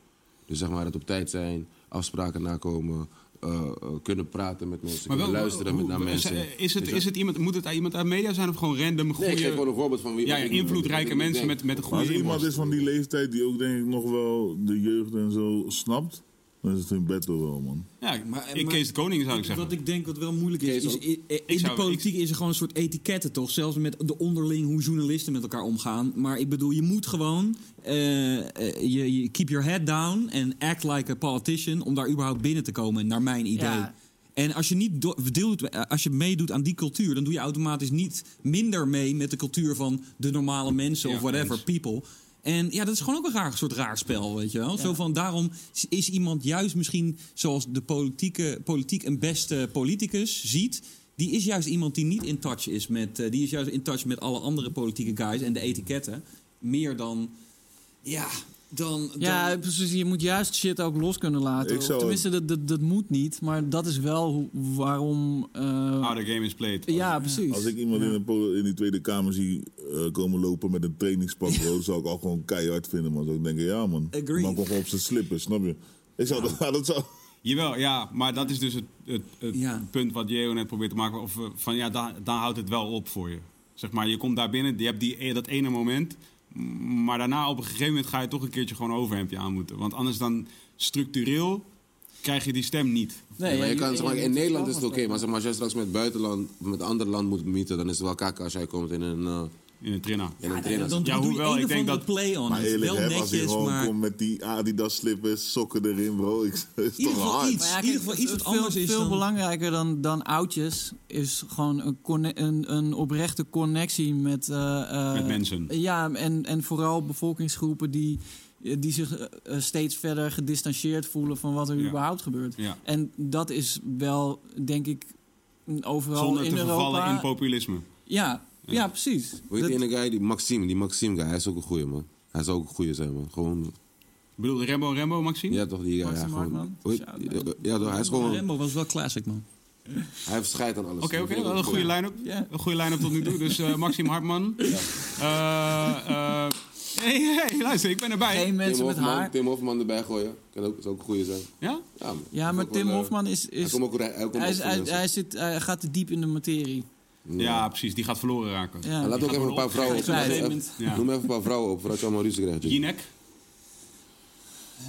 Dus zeg maar, het op tijd zijn, afspraken nakomen... eh, eh, kunnen praten met mensen, kunnen luisteren met, hoe- naar mensen. Is het, is het iemand, moet het iemand uit media zijn of gewoon random Nee, ik geef goede... gewoon een voorbeeld van wie... ja, ja, invloedrijke mensen denk. met, met een goede als iemand is van die leeftijd die ook denk ik nog wel de jeugd en zo snapt, dan is het Humberto wel, man. Ja, Maar- ik maar- Kees de Koning zou ik zeggen. Wat ik denk wat wel moeilijk is, is in de politiek is er gewoon een soort etiketten toch? Zelfs met de onderling hoe journalisten met elkaar omgaan. Maar ik bedoel, je moet gewoon eh, eh, je, je keep your head down en act like a politician om daar überhaupt binnen te komen, naar mijn idee. Ja. En als je, niet deelt, als je meedoet aan die cultuur, dan doe je automatisch niet minder mee met de cultuur van de normale mensen Ja, of whatever, eens. people. En ja, dat is gewoon ook een raar soort raar spel, weet je wel. Zo van, daarom is iemand juist misschien zoals de politieke, politiek een beste politicus ziet... die is juist iemand die niet in touch is met... eh, die is juist in touch met alle andere politieke guys en de etiketten. Meer dan... Ja, dan... Ja, dan- precies. Je moet juist shit ook los kunnen laten. Ik Of zou- tenminste, dat, dat, dat moet niet. Maar dat is wel hoe- waarom... eh, How the game is played. ja, precies. Als ik iemand in, een pol- in die Tweede Kamer zie eh, komen lopen met een trainingspak, bro, zou ik al gewoon keihard vinden, man. Zou ik denken, ja, man. Agreed. Man gewoon op zijn slippen, snap je? Ik zou dat, dat zou... Jawel, ja, maar dat is dus het, het, het Ja. punt wat Jeo net probeert te maken. Of, eh, van ja, dan, dan houdt het wel op voor je. Zeg maar, je komt daar binnen, je hebt die, dat ene moment. Maar daarna op een gegeven moment ga je toch een keertje gewoon een overhemdje aan moeten. Want anders dan structureel krijg je die stem niet. Nee, maar je kan, zeg maar, je in Nederland is het oké, maar, zeg maar als jij straks met buitenland, met een ander land moet meeten, dan is het wel kakken als jij komt in een, eh In een trinna. in een trainer. dan Ja, doe je hoewel, ik denk dat- play on. Maar eerlijk, Wel hè, als netjes, gewoon maar... komt met die Adidas slippers, sokken erin, bro. Ik, is ieder toch hard? iets. In ieder geval iets wat veel, anders is Veel dan... belangrijker dan, dan oudjes is gewoon een, conne- een, een oprechte connectie met... eh, eh, Met mensen. Ja, en, en vooral bevolkingsgroepen die, die zich eh, steeds verder gedistanceerd voelen van wat er Ja. überhaupt gebeurt. Ja. En dat is wel, denk ik, overal Zonder in te vervallen Europa. in populisme. ja, ja, precies. Hoe heet Dat- die ene guy, die Maxime, die Maxime guy, hij is ook een goeie man. Hij zou ook een goeie zijn man. Gewoon, Ik bedoel, Rembo Rembo, Maxime? ja toch die guy, ja, gewoon. Ja, toch, hij is gewoon, Rembo was wel classic, man. hij heeft scheid aan alles. Oké, oké, wel een goede goed. line-up. Ja. Een goede line-up tot nu toe. Dus eh Maxime Hartman. Eh, eh, hey, hey, luister, ik ben erbij. Geen Tim mensen met Hofman, haar. Tim Hofman erbij gooien. Kan ook, zou ook een goeie zijn. Ja? Ja, man. Ja, maar Ook wel, Tim eh, Hofman is... Hij is komt ook, hij komt hij, ook is, voor hij, mensen. hij, zit, hij gaat te diep in de materie. Ja, precies. Die gaat verloren raken. Ja. Laat ook even een paar vrouwen op. Noem even een paar vrouwen op, voordat je allemaal ruzie krijgt. Jinek.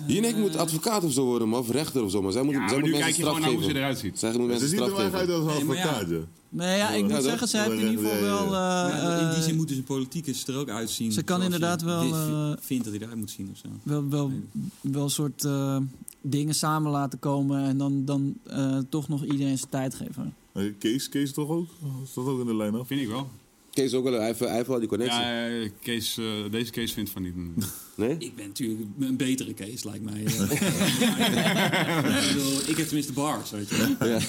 Jinek moet advocaat of zo worden, man, of rechter of zo. Maar zij moet, Ja, zij maar moet nu mensen kijk je straf gewoon naar hoe ze geven. eruit ziet. Zij moet Ze mensen ziet er straf uit geven. als advocaat, ja. Nee, ja, ik moet Ja, zeggen, ze heeft in ieder geval wel... eh, in die eh, zin moeten ze politiek is er ook uitzien. Ze kan inderdaad wel, eh, vindt dat hij eruit moet zien of zo. wel, wel, wel een soort eh, dingen samen laten komen en dan, dan eh, toch nog iedereen zijn tijd geven. Eh, Kees, Kees toch ook? Is dat ook in de lijn af? Vind ik wel. Kees ook wel, hij heeft, hij heeft wel die connectie. Ja, eh, Kees, eh, deze Kees vindt van niet. Nee? Ik ben natuurlijk een betere case, lijkt mij. ik, bedoel, ik heb tenminste bars, weet je wel. Maar eh,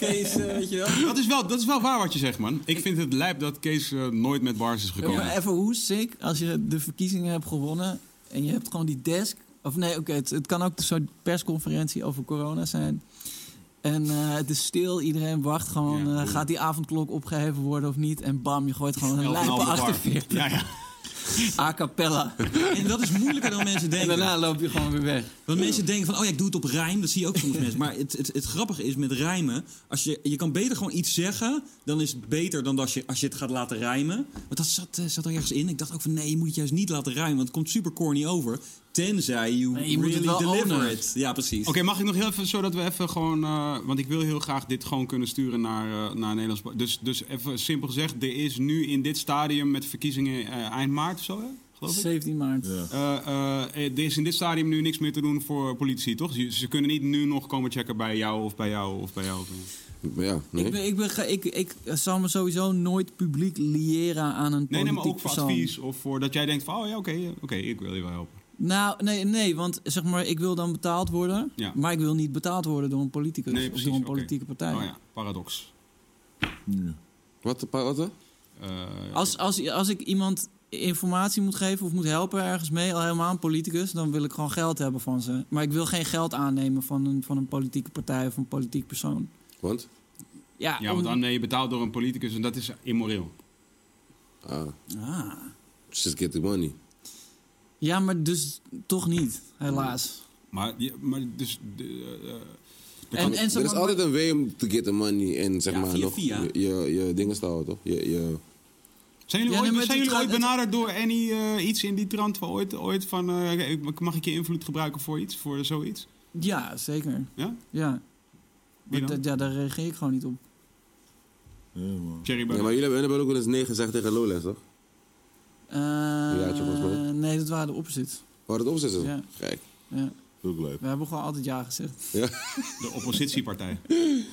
weet je wel. Dat is, wel, dat is wel waar wat je zegt, man. Ik vind het lijp dat Kees eh, nooit met bars is Ja, gekomen. maar even hoe sick als je de verkiezingen hebt gewonnen en je hebt gewoon die desk. Of nee, oké, het, het kan ook een soort persconferentie over corona zijn. En eh, het is stil, iedereen wacht gewoon. Ja. eh, gaat die avondklok opgeheven worden of niet? En bam, je gooit gewoon een 11,5 lijpe bar. 48. Ja, ja. A cappella. En dat is moeilijker dan mensen En denken. daarna loop je gewoon weer weg. Want mensen denken van, oh ja, ik doe het op rijm. Dat zie je ook soms mensen. Maar het, het, het grappige is met rijmen... Als je, je kan beter gewoon iets zeggen... dan is het beter dan als je, als je het gaat laten rijmen. Want dat zat, eh, zat er ergens in. Ik dacht ook van, nee, je moet het juist niet laten rijmen. Want het komt super corny over. Tenzij you Nee, je moet really het wel deliver ownen. it. Ja, precies. Oké, mag ik nog heel even, zodat we even gewoon... eh, want ik wil heel graag dit gewoon kunnen sturen naar, eh, naar Nederlands... Dus, dus even simpel gezegd, er is nu in dit stadium met verkiezingen eh, eind maart of zo, hè? geloof ik. 17 maart. Ja. Eh, eh, er is in dit stadium nu niks meer te doen voor politici, toch? Ze, ze kunnen niet nu nog komen checken bij jou of bij jou of bij jou. Ja, nee. Ik, ben, ik, ben, ik, ik zal me sowieso nooit publiek liëren aan een Nee, nee, politiek maar ook voor persoon. advies of voor dat jij denkt van, oh ja, oké, oké, ik wil je wel helpen. Nou, nee, nee, want zeg maar, ik wil dan betaald worden, Ja. maar ik wil niet betaald worden door een politicus Nee, of door een politieke partij. Oh ja, paradox. Ja. Wat, wat? Eh, Als, als, als ik iemand informatie moet geven of moet helpen ergens mee, al helemaal een politicus, dan wil ik gewoon geld hebben van ze. Maar ik wil geen geld aannemen van een, van een politieke partij of een politiek persoon. Want? Ja, ja, om- want dan ben je betaald door een politicus en dat is immoreel. Ah, Ah. just get the money. Ja, maar dus toch niet, helaas. Maar, maar dus... de, eh, eh, En, en er is altijd een way om to get the money en zeg Ja, maar via nog via. Je, je, je dingen te houden, toch? Je, je, Zijn jullie Ja, ooit, zijn jullie ooit het- benaderd door Annie eh, iets in die trant? Van ooit, ooit van, mag ik je invloed gebruiken voor iets? Voor zoiets? Ja, zeker. Ja? Ja. Ja, daar reageer ik gewoon niet op. Ja, man. Jerry ja, Baudet. maar jullie hebben, hebben ook wel eens nee gezegd tegen Lowlands, toch? Eh, mij. Nee, dat waren de opposites. Waar het opzetten? Ja. Kijk. Ja. Ook leuk. We hebben gewoon altijd ja gezegd. De oppositiepartij.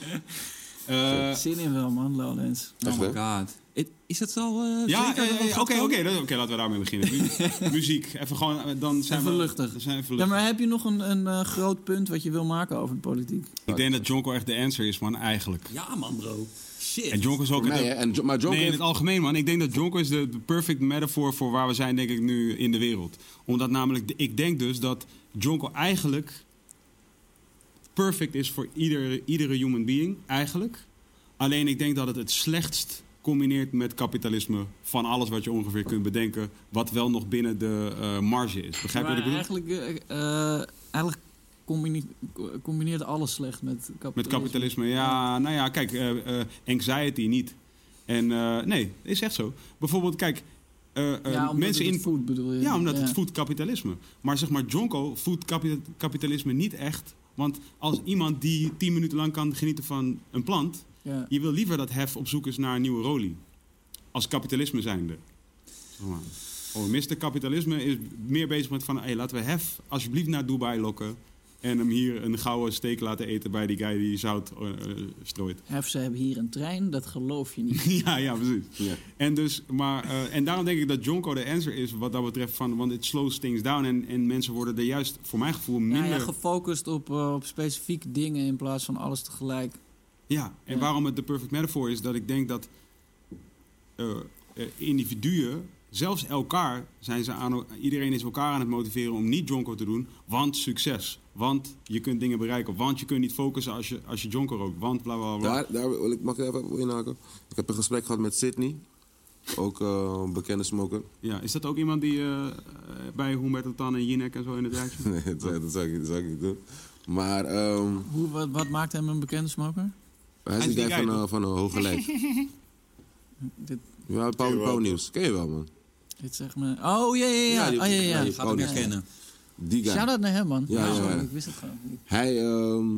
Eh, Zin in wel, man, Lowlands. Oh my god. It- is dat zo? eh, ja, Dat eh, dat oké, oké, oké, laten we daarmee beginnen. Mu- Muziek, even gewoon, dan zijn Even we... luchtig. zijn we even Ja, luchtig. maar heb je nog een, een groot punt wat je wil maken over de politiek? Ik denk dat Jonko echt de answer is, man, eigenlijk. Ja, man, bro. Shit. En Jonko is ook... Mij, de-? En, maar Jonko nee, in het algemeen, man. Ik denk dat Jonko is de, de perfect metafoor voor waar we zijn, denk ik, nu in de wereld. Omdat namelijk, ik denk dus dat Jonko eigenlijk perfect is voor ieder, iedere human being, eigenlijk. Alleen ik denk dat het het slechtst combineert met kapitalisme van alles wat je ongeveer kunt bedenken, wat wel nog binnen de eh, marge is. Begrijp je wat ik bedoel? eigenlijk, eh, eh, eigenlijk combine- combineert alles slecht met kapitalisme. Met kapitalisme, ja, nou ja, kijk, eh, eh, anxiety niet. En eh, nee, is echt zo. Bijvoorbeeld, kijk, Ja, mensen in food bedoel je. Ja, omdat Ja. het voedt kapitalisme. Maar zeg maar, Jonko voedt kapi- kapitalisme niet echt. Want als iemand die tien minuten lang kan genieten van een plant... Ja. je wil liever dat Hef op zoek is naar een nieuwe rolie. Als kapitalisme zijnde. Zeg maar. Oh, Mr. Kapitalisme is meer bezig met van... Hey, laten we Hef alsjeblieft naar Dubai lokken... en hem hier een gouden steak laten eten bij die guy die zout eh, eh, strooit. Hef, ze hebben hier een trein, dat geloof je niet. ja, ja, precies. Ja. En, dus, maar, eh, en daarom denk ik dat Jonko de answer is wat dat betreft. Van, want het slows things down. En, en mensen worden er juist, voor mijn gevoel, minder... ja, gefocust op, eh, op specifieke dingen in plaats van alles tegelijk. Ja, en Ja. waarom het de perfect metaphor is, dat ik denk dat individuen, zelfs elkaar, zijn ze aan, iedereen is elkaar aan het motiveren om niet Jonko te doen, want succes. Want je kunt dingen bereiken. Want je kunt niet focussen als je, als je Jonko rookt. Want bla bla bla. Daar, daar wil ik, mag ik even op inhaken? Ik heb een gesprek gehad met Sydney. Ook eh, een bekende smoker. Ja, is dat ook iemand die eh, eh, bij Humberto Tan en Jinek en zo in het rijtje? Nee, dat, zou- dat, zou ik, dat zou ik niet doen. Maar ehm, Hoe, wat, wat maakt hem een bekende smoker? hij is die guy van, eh, een hoge lijk. Dit, Ja, Pauw? Nieuws. Ken je wel, man. Dit zegt me... Oh, ja, ja, ja. Ja, die- oh, ja, ja. ja, die- Gaat hem herkennen. Die guy. Shout-out naar hem, man. Ja, ja. Ik wist het gewoon niet. Hij, ehm,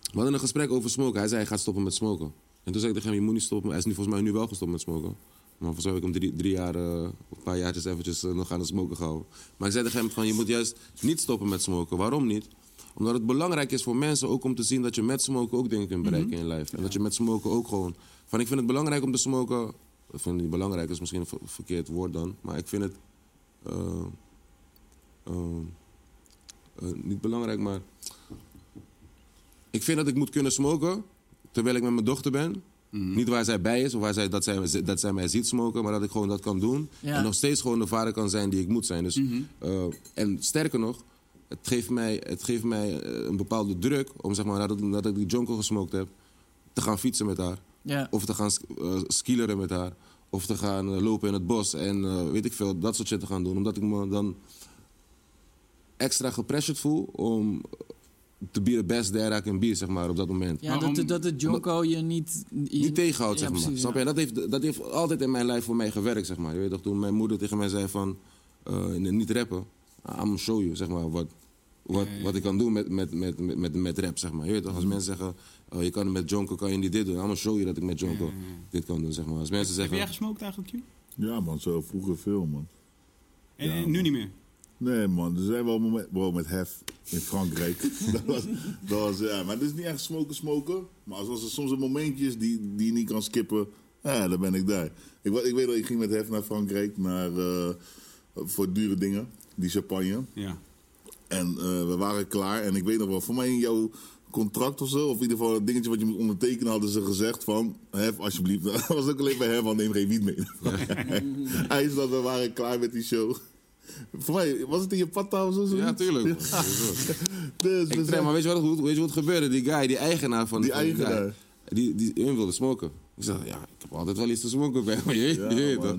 we hadden een gesprek over smoken. Hij zei hij gaat stoppen met smoken. En toen zei ik tegen hem, je moet niet stoppen. Hij is nu volgens mij nu wel gestopt met smoken. Maar volgens mij heb ik hem drie, drie jaar, eh, een paar jaartjes eventjes eh, nog aan het smoken gehouden. Maar ik zei tegen hem van, je moet juist niet stoppen met smoken. Waarom niet? Omdat het belangrijk is voor mensen ook om te zien dat je met smoken ook dingen kunt bereiken in je leven. En dat je met smoken ook gewoon... Van, ik vind het belangrijk om te smoken... Ik vind het niet belangrijk, is misschien een ver- verkeerd woord dan. Maar ik vind het... eh, eh, eh, niet belangrijk, maar... Ik vind dat ik moet kunnen smoken terwijl ik met mijn dochter ben. Niet waar zij bij is of waar zij, dat, zij, dat zij mij ziet smoken, maar dat ik gewoon dat kan doen. Ja. En nog steeds gewoon de vader kan zijn die ik moet zijn. Dus, eh, en sterker nog, het geeft mij, het geeft mij een bepaalde druk om zeg maar, nadat, nadat ik die jonko gesmokt heb, te gaan fietsen met haar. Ja. Of te gaan skileren met haar. Of te gaan eh, lopen in het bos en eh, weet ik veel, dat soort shit te gaan doen. Omdat ik me dan extra gepressured voel om te be the best there I can be, zeg maar, op dat moment. Ja, dat, dat de Jonko je niet... Je, Niet tegenhoudt, Ja, zeg maar. precies, Snap ja. je? Dat heeft, dat heeft altijd in mijn lijf voor mij gewerkt, zeg maar. Je weet toch, toen mijn moeder tegen mij zei van... eh, niet rappen, I'm gonna show you, zeg maar, wat, wat, wat ik kan doen met, met, met, met, met, met rap, zeg maar. Je weet toch, als Mhm. mensen zeggen... oh, je kan met Jonko, kan je niet dit doen. I'm gonna show you dat ik met Jonko dit kan doen, zeg maar. Als mensen Heb jij zeggen... gesmokt eigenlijk, Q? Ja, man, zo vroeger veel, man. En, Ja, en nu man. niet meer. Nee, man. Er zijn wel momenten... Bro, met hef in Frankrijk. dat, was, dat was... Ja, maar het is niet echt smoken, smoken. Maar als, als er soms een momentje is die, die je niet kan skippen... Ja, dan ben ik daar. Ik, ik weet dat ik ging met hef naar Frankrijk. Naar, eh, voor dure dingen. Die champagne. Ja. En eh, we waren klaar. En ik weet nog wel, voor mij in jouw contract of zo... of in ieder geval het dingetje wat je moet ondertekenen... hadden ze gezegd van... Hef, alsjeblieft. Dat was ook alleen bij hem, van neem geen wiet mee. Hij is dat we waren klaar met die show. Voor mij, was het in je patta of zo? Ja, tuurlijk. Dus Ik trek, maar weet je, wat, weet je wat gebeurde? Die guy, die eigenaar van Die van eigenaar. die, die, hun wilde smoken. Ik zei, ja, ik heb altijd wel iets te smoken bij me. Je, Ja, je weet?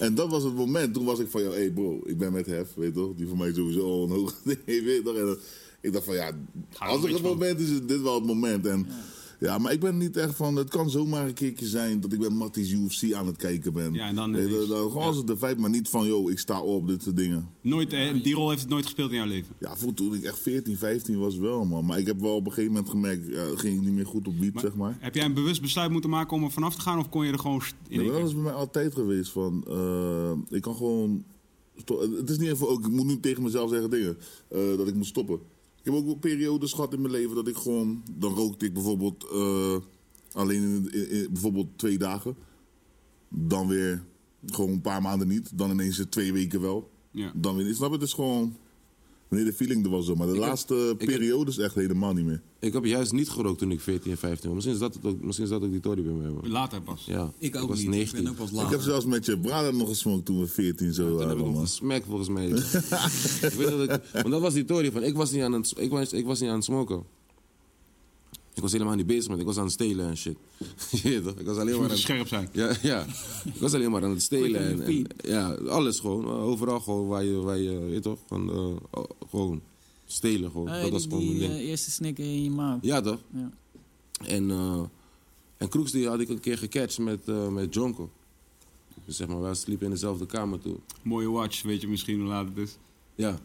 En dat was het moment. Toen was ik van, jou, hey bro, ik ben met Hef, weet je toch? Die voor mij sowieso al een hoog ding, weet toch? En ik dacht van, ja, als er een van. moment is, is dit wel het moment. En ja. Maar ik ben niet echt van, het kan zomaar een keertje zijn dat ik bij Matties UFC aan het kijken ben. Ja, en dan dan gewoon als het de feit, maar niet van, yo, ik sta op, dit soort dingen. Nooit, eh, die rol heeft het nooit gespeeld in jouw leven. Ja, voor toen ik echt 14, 15 was wel, man. Maar ik heb wel op een gegeven moment gemerkt, ja, ging ik niet meer goed op beat, zeg maar. Heb jij een bewust besluit moeten maken om er vanaf te gaan? Of kon je er gewoon in Ja, maar dat is bij mij altijd geweest. Van, eh, ik kan gewoon. Het is niet even ook. Ik moet nu tegen mezelf zeggen dingen. eh, dat ik moet stoppen. Ik heb ook wel periodes gehad in mijn leven dat ik gewoon. Dan rookte ik bijvoorbeeld. eh, alleen in, in- in- bijvoorbeeld twee dagen. Dan weer gewoon een paar maanden niet. Dan ineens twee weken wel. Ja. Dan weer. Snap? Het is gewoon. Wanneer de feeling er was zo. Maar de laatste heb- periodes echt helemaal niet meer. Ik heb juist niet gerookt toen ik 14 en 15 was. Misschien is dat, ook, misschien is dat ook die Tory bij mij. man. Later pas. Ja, Ik ook was niet. 19. Ik ben ook pas Ik heb zelfs met je brada nog gesmokt toen we 14 zo Toen waren. heb ik gesmekt volgens mij. ik weet dat ik, want dat was die Tory van, ik was niet aan het, ik was, ik was niet aan het smoken. Ik was helemaal niet bezig met, ik was aan het stelen en shit. Ik was alleen maar aan, scherp zijn. ja, ja, ik was alleen maar aan het stelen. En, ja, alles gewoon. Overal gewoon waar je, waar je, weet je toch? Van, eh, oh, gewoon stelen gewoon. Hey, dat was die gewoon mijn ding. eh, eerste snikker in je maag. Ja toch? Ja. En, eh en Kroeks die had ik een keer gecatcht met, eh met Jonko. Dus zeg maar, wij sliepen in dezelfde kamer toen. Mooie watch, weet je misschien hoe laat het is. Ja,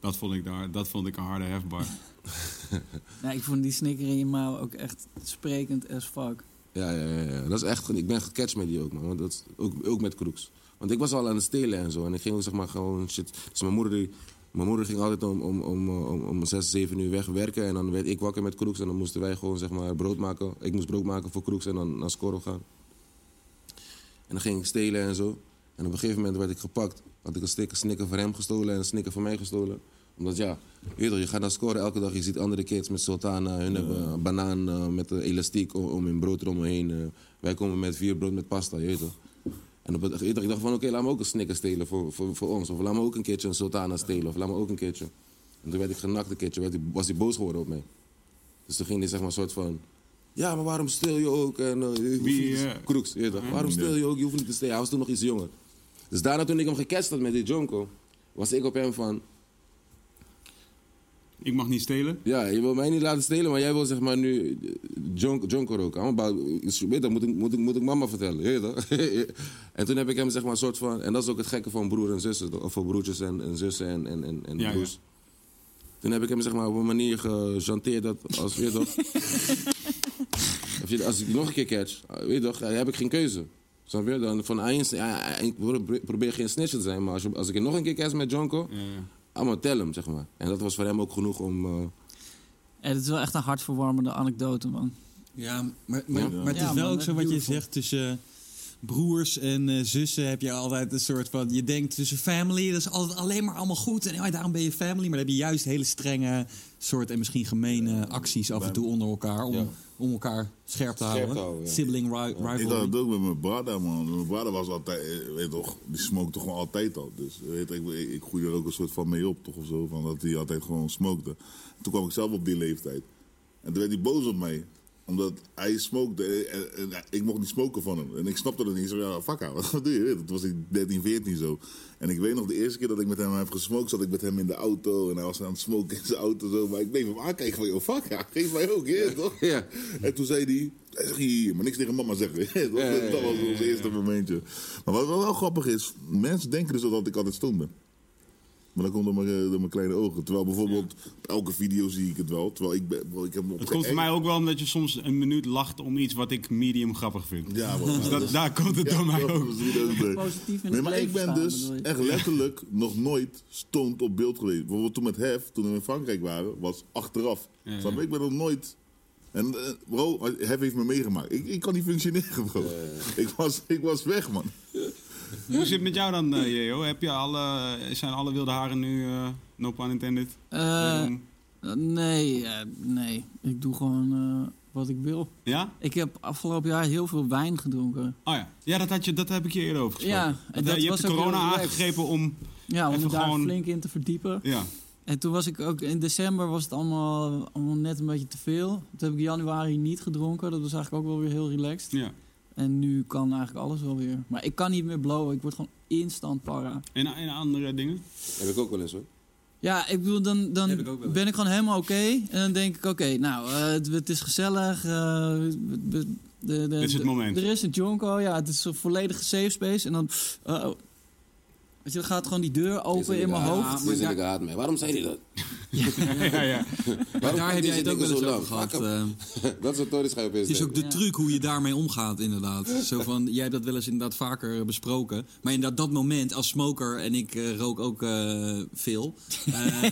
Dat vond ik, daar, dat vond ik een harde hefbar. Ja, ik vond die snikker in je mouw ook echt sprekend as fuck. Ja, ja, ja, ja. Dat is echt, ik ben gecatcht met die ook, man. Dat ook, ook met Kroeks. Want ik was al aan het stelen en zo. En ik ging ook zeg maar gewoon shit. Dus mijn moeder, die, mijn moeder ging altijd om, om, om, om, om 6, 7 uur weg werken. En dan werd ik wakker met Kroeks. En dan moesten wij gewoon zeg maar brood maken. Ik moest brood maken voor Kroeks en dan naar Scorro gaan. En dan ging ik stelen en zo. En op een gegeven moment werd ik gepakt. Had ik een snicker van hem gestolen en een snicker van mij gestolen. Omdat ja, je, gaat naar scoren elke dag. Je ziet andere kids met sultana. Hun hebben een banaan eh, met een elastiek om, hun brood eromheen. eh. wij komen met vier brood met pasta, je weet toch. En op het, ik dacht van oké, laat me ook een snicker stelen voor, voor, voor ons. Of laat me ook een keertje een sultana stelen. Of laat me ook een keertje. En toen werd ik genakt een keertje. Werd was hij boos geworden op mij. Dus toen ging hij zeg maar een soort van... Ja, maar waarom stil je ook? En, eh, Wie, Kroeks, je. Waarom stil je ook? Je hoeft niet te stelen. Hij was toen nog iets jonger. Dus daarna toen ik hem gecatcht had met die Jonko... was ik op hem van... Ik mag niet stelen. Ja, je wil mij niet laten stelen, maar jij wil zeg maar nu eh, Jonko, Jonko roken. I'm about- is- Weet je, moet ik, moet, ik, moet ik mama vertellen. Weet je toch? en toen heb ik hem zeg maar een soort van... En dat is ook het gekke van broer en zussen. Of voor broertjes en, en zussen en, en, en, en Ja, ja. broers. Toen heb ik hem zeg maar op een manier gechanteerd dat als... Weet toch? Als ik nog een keer catch, weet je toch, dan heb ik geen keuze. Snap je? Dan van, ja, ik probeer geen snitcher te zijn, maar als, je- als ik nog een keer catch met Jonko, Ja, ja. Allemaal tell hem, zeg maar. En dat was voor hem ook genoeg om... eh, En het is wel echt een hartverwarmende anekdote, man. Ja, maar, maar, Ja. maar het Ja, is wel man, ook zo wat je zegt tussen eh, broers en eh, zussen heb je altijd een soort van... Je denkt tussen family, dat is altijd alleen maar allemaal goed. En ja, daarom ben je family. Maar dan heb je juist hele strenge soort en misschien gemene acties af en toe onder elkaar. Om, Ja. om elkaar scherp te Scherp houden. te houden, ja. Sibling ri- Ik had rivalry. het ook met mijn brada, man. Mijn brada was altijd, eh, weet toch, die smokte gewoon altijd al. Dus weet, ik, ik, ik groeide er ook een soort van mee op, toch of zo. Van dat hij altijd gewoon smokte. Toen kwam ik zelf op die leeftijd. En toen werd hij boos op mij. Omdat hij smokte en, en- en ik mocht niet smoken van hem. En ik snapte dat niet. Ik zei, ja, fuck out, wat doe je? Dat was ik 13, 14 zo. En ik weet nog, de eerste keer dat ik met hem heb gesmokt, zat ik met hem in de auto. En hij was aan het smoken in zijn auto zo. Maar ik bleef hem aankijken van, yo, fuck ja, geef mij ook, weet toch? Ja. En toen zei hij, hier, maar niks tegen mama zeggen. dat, was ons eerste momentje. Maar wat wel grappig is, mensen denken dus dat ik altijd stom ben. Maar dan komt het door mijn, door mijn kleine ogen. Terwijl bijvoorbeeld op elke video zie ik het wel. Terwijl ik, ben, wel, ik heb hem op Het komt voor mij ook wel omdat je soms een minuut lacht om iets wat ik medium grappig vind. Ja, maar, Dus dat, daar komt het door mij Ja, ook. Positief in Nee, het maar ik ben staan, dus echt letterlijk nog nooit stoned op beeld geweest. Bijvoorbeeld toen met Hef, toen we in Frankrijk waren, was achteraf. Ja, ja. Ik ben nog nooit... En eh, bro, Hef heeft me meegemaakt. Ik, ik kan niet functioneren, bro. Ik, was, ik was weg, man. Hoe zit het met jou dan, eh Jeo? Heb je alle, zijn alle wilde haren nu, eh, no pun intended? Eh, nee, nee. Ik doe gewoon wat ik wil. ja? Ik heb afgelopen jaar heel veel wijn gedronken. Oh ja, ja dat, had je, dat heb ik je eerder over gesproken. Ja, Dat, dat je was hebt de corona aangegrepen om... Ja, om daar gewoon- flink in te verdiepen. Ja, En toen was ik ook in december was het allemaal, allemaal net een beetje te veel. Toen heb ik januari niet gedronken. Dat was eigenlijk ook wel weer heel relaxed. ja. En nu kan eigenlijk alles wel weer. Maar ik kan niet meer blowen. Ik word gewoon instant para. En, en andere dingen? Heb ik ook wel eens hoor. Ja, ik bedoel, dan, dan ik ben ik gewoon helemaal oké. En dan denk ik, oké, nou, eh, het, het is gezellig. eh, we- de, de, Dit is het moment. Er is een jonko, ja, het is een volledige safe space. En dan, uh, weet je, dan gaat gewoon die deur open in mijn hoofd. Dit is ik haat mij. Waarom zei hij dat? ja, ja. Waarom Daar heb jij het ook wel eens zo over lang? gehad. Eh. Dat is wat Tory schijf is. Het is ook de Ja. truc hoe je daarmee omgaat, inderdaad. Zo van, jij hebt dat wel eens inderdaad vaker besproken. Maar inderdaad, dat moment als smoker, en ik eh, rook ook eh, veel. eh,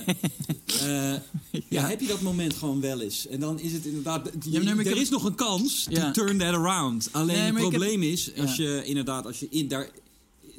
eh, ja. heb je dat moment gewoon wel eens. En dan is het inderdaad... je- er heb- is nog een kans Ja. to turn that around. Alleen Nee, het heb- probleem is, als Ja. je inderdaad, als je in daar...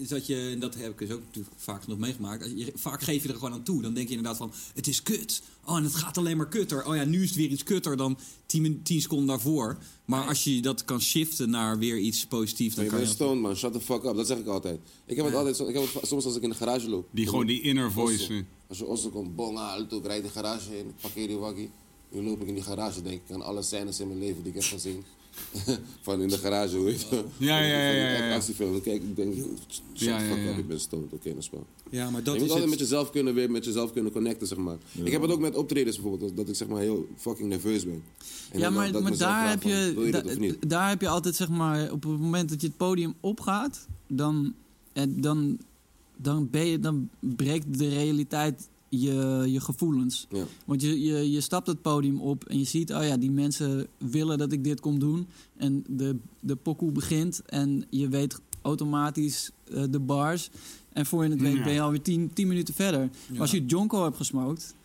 Is dat je, en dat heb ik dus ook natuurlijk vaak nog meegemaakt. als je- Vaak geef je er gewoon aan toe. Dan denk je inderdaad van, het is kut. Oh, en het gaat alleen maar kutter. Oh ja, nu is het weer iets kutter dan 10 min- 10 seconden daarvoor. Maar als je dat kan shiften naar weer iets positiefs, dan Je kan bent je... stoned man, shut the fuck up. Dat zeg ik altijd. Ik heb het altijd zo, ik heb het, soms als ik in de garage loop. Die gewoon die inner voice. Osso. Als je Osso komt, bong, alto, ik rijd de garage in, parkeer die waggie. Nu loop ik in die garage, denk ik aan alle scènes in mijn leven die ik heb gezien. van in de garage, hoe heet je? Ja, ja, ja, ja, ja. Actiefilm. Kijk ik, denk, shut Ja, fuck up, ik ben stoned. Oké, dat is wel. Ja, maar Je dat moet is altijd het. met jezelf kunnen, weer met jezelf kunnen connecten, zeg maar. Ik heb het ook met optredens bijvoorbeeld, dat, dat ik zeg maar heel fucking nerveus ben. En Ja, maar, daar, heb je, je da- daar heb je altijd, zeg maar, op het moment dat je het podium opgaat, dan, en dan, dan, ben je, dan breekt de realiteit je, je gevoelens. Ja. Want je, je, je stapt het podium op en je ziet, oh ja, die mensen willen dat ik dit kom doen. En de, de pokoe begint en je weet automatisch eh, de bars. En voor je het weet Ja. ben je alweer tien, tien minuten verder. Maar als je Jonko hebt gesmoked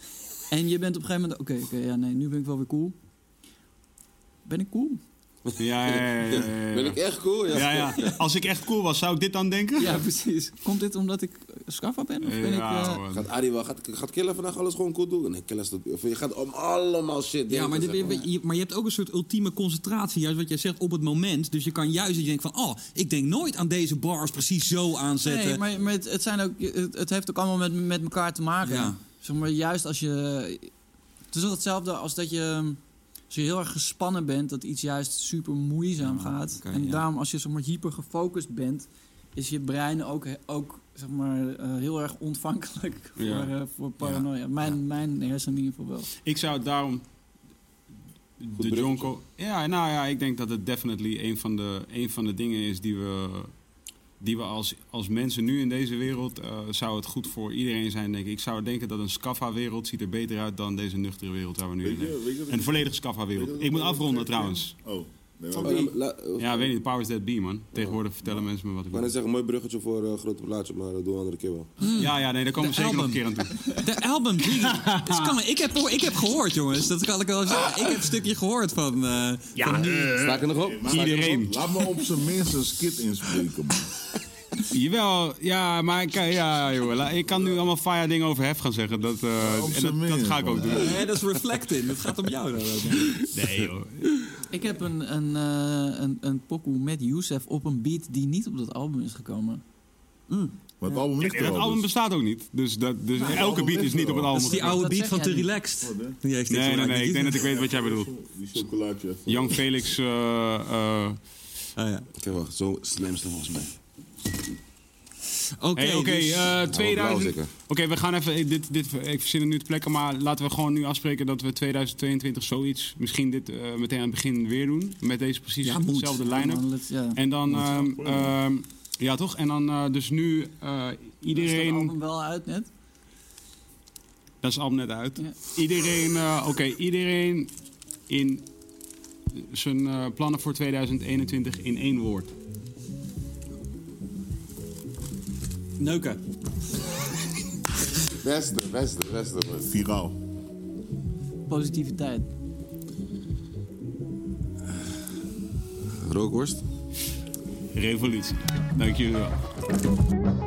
en je bent op een gegeven moment, oké, oké, ja, nee, nu ben ik wel weer cool. Ben ik cool? Ja, ja, ja, ja, ja, ja. Ben ik echt cool? Ja. Ja, ja. Als ik echt cool was, zou ik dit dan denken? Ja, precies. Komt dit omdat ik Scaffa ben? Of ben Ja, ik... eh, man. Gaat Arie wel, gaat, gaat Killer vandaag alles gewoon goed doen? Nee, Killer is dat, of je gaat om allemaal shit denken. Ja, maar, dit- zeg maar. je, maar je hebt ook een soort ultieme concentratie, juist wat jij zegt, op het moment. Dus je kan juist dat je denkt van, oh, ik denk nooit aan deze bars precies zo aanzetten. Nee, maar, maar het, het, zijn ook, het, het heeft ook allemaal met, met elkaar te maken. Ja. Zeg maar, juist als je... Het is toch hetzelfde als dat je... Als je heel erg gespannen bent, dat iets juist super moeizaam Ja, gaat. en ja. daarom, als je zeg maar, hyper gefocust bent, is je brein ook, ook zeg maar, eh, heel erg ontvankelijk Ja. voor, eh, voor paranoia. Mijn, mijn hersenen in ieder geval wel. Ik zou daarom de. Jonko... Ja, nou ja, ik denk dat het definitely een van de, een van de dingen is die we, die we als, als mensen nu in deze wereld... eh, zou het goed voor iedereen zijn, denk ik. Ik zou denken dat een Scaffa-wereld ziet er beter uit dan deze nuchtere wereld waar we nu in leven. Een volledige je Ik moet afronden trouwens. Oh, nee, Ja, weet niet, powers that be, man. Tegenwoordig vertellen mensen me wat ik Ik wil. net zeggen, mooi bruggetje voor een grote plaatje, maar dat doen we een andere keer wel. Ja, ja, nee, daar komen we zeker nog een keer aan toe. De album. Dus kan, ik, heb, ik heb gehoord, jongens. Dat kan ik wel zeggen. Ik heb een stukje gehoord van... eh, Ja, Sta ik er nog op? Ik er iedereen. op? Laat me op zijn minst een skit inspreken, man. Jawel, ja, maar ik, ja, joh, ik kan nu allemaal fire dingen over hef gaan zeggen. Dat, eh, en dat, dat ga ik ook doen. nee, dat is reflecting. Het gaat om jou dan. Nee, joh. Ik heb een, een, eh, een, een pokoe met Youssef op een beat die niet op dat album is gekomen. Maar het album ligt Ja, er het al. album dus. bestaat ook niet. Dus, dat, dus elke beat is niet op het. Dat album. is die oude Dat beat van jij Te. Relaxed. Oh, nee. Die heeft dit Nee, nee, nee. Ik denk dat ik weet wat jij bedoelt. Die chocolaatje. Young Felix. eh, eh, Ah, ja. Oké, wacht, zo slimste volgens mij. Oké, hey, Oké, dus- eh, 2000. zeker. Oké, we gaan even. Dit, dit, ik verzin het nu te plekken, maar laten we gewoon nu afspreken dat we 2022 zoiets. Misschien dit eh, meteen aan het begin weer doen. Met deze precies Ja, dezelfde line-up. Ja. En dan. ehm, ehm, ja, toch? En dan eh, dus nu eh, Is dat iedereen. album wel uit net? Dat is al net uit. Ja. Iedereen, eh, oké, iedereen in zijn plannen voor 2021 in één woord. Neuken. Beste, beste, beste. Viraal. Positiviteit. Rookworst. Revolutie. Dank jullie wel.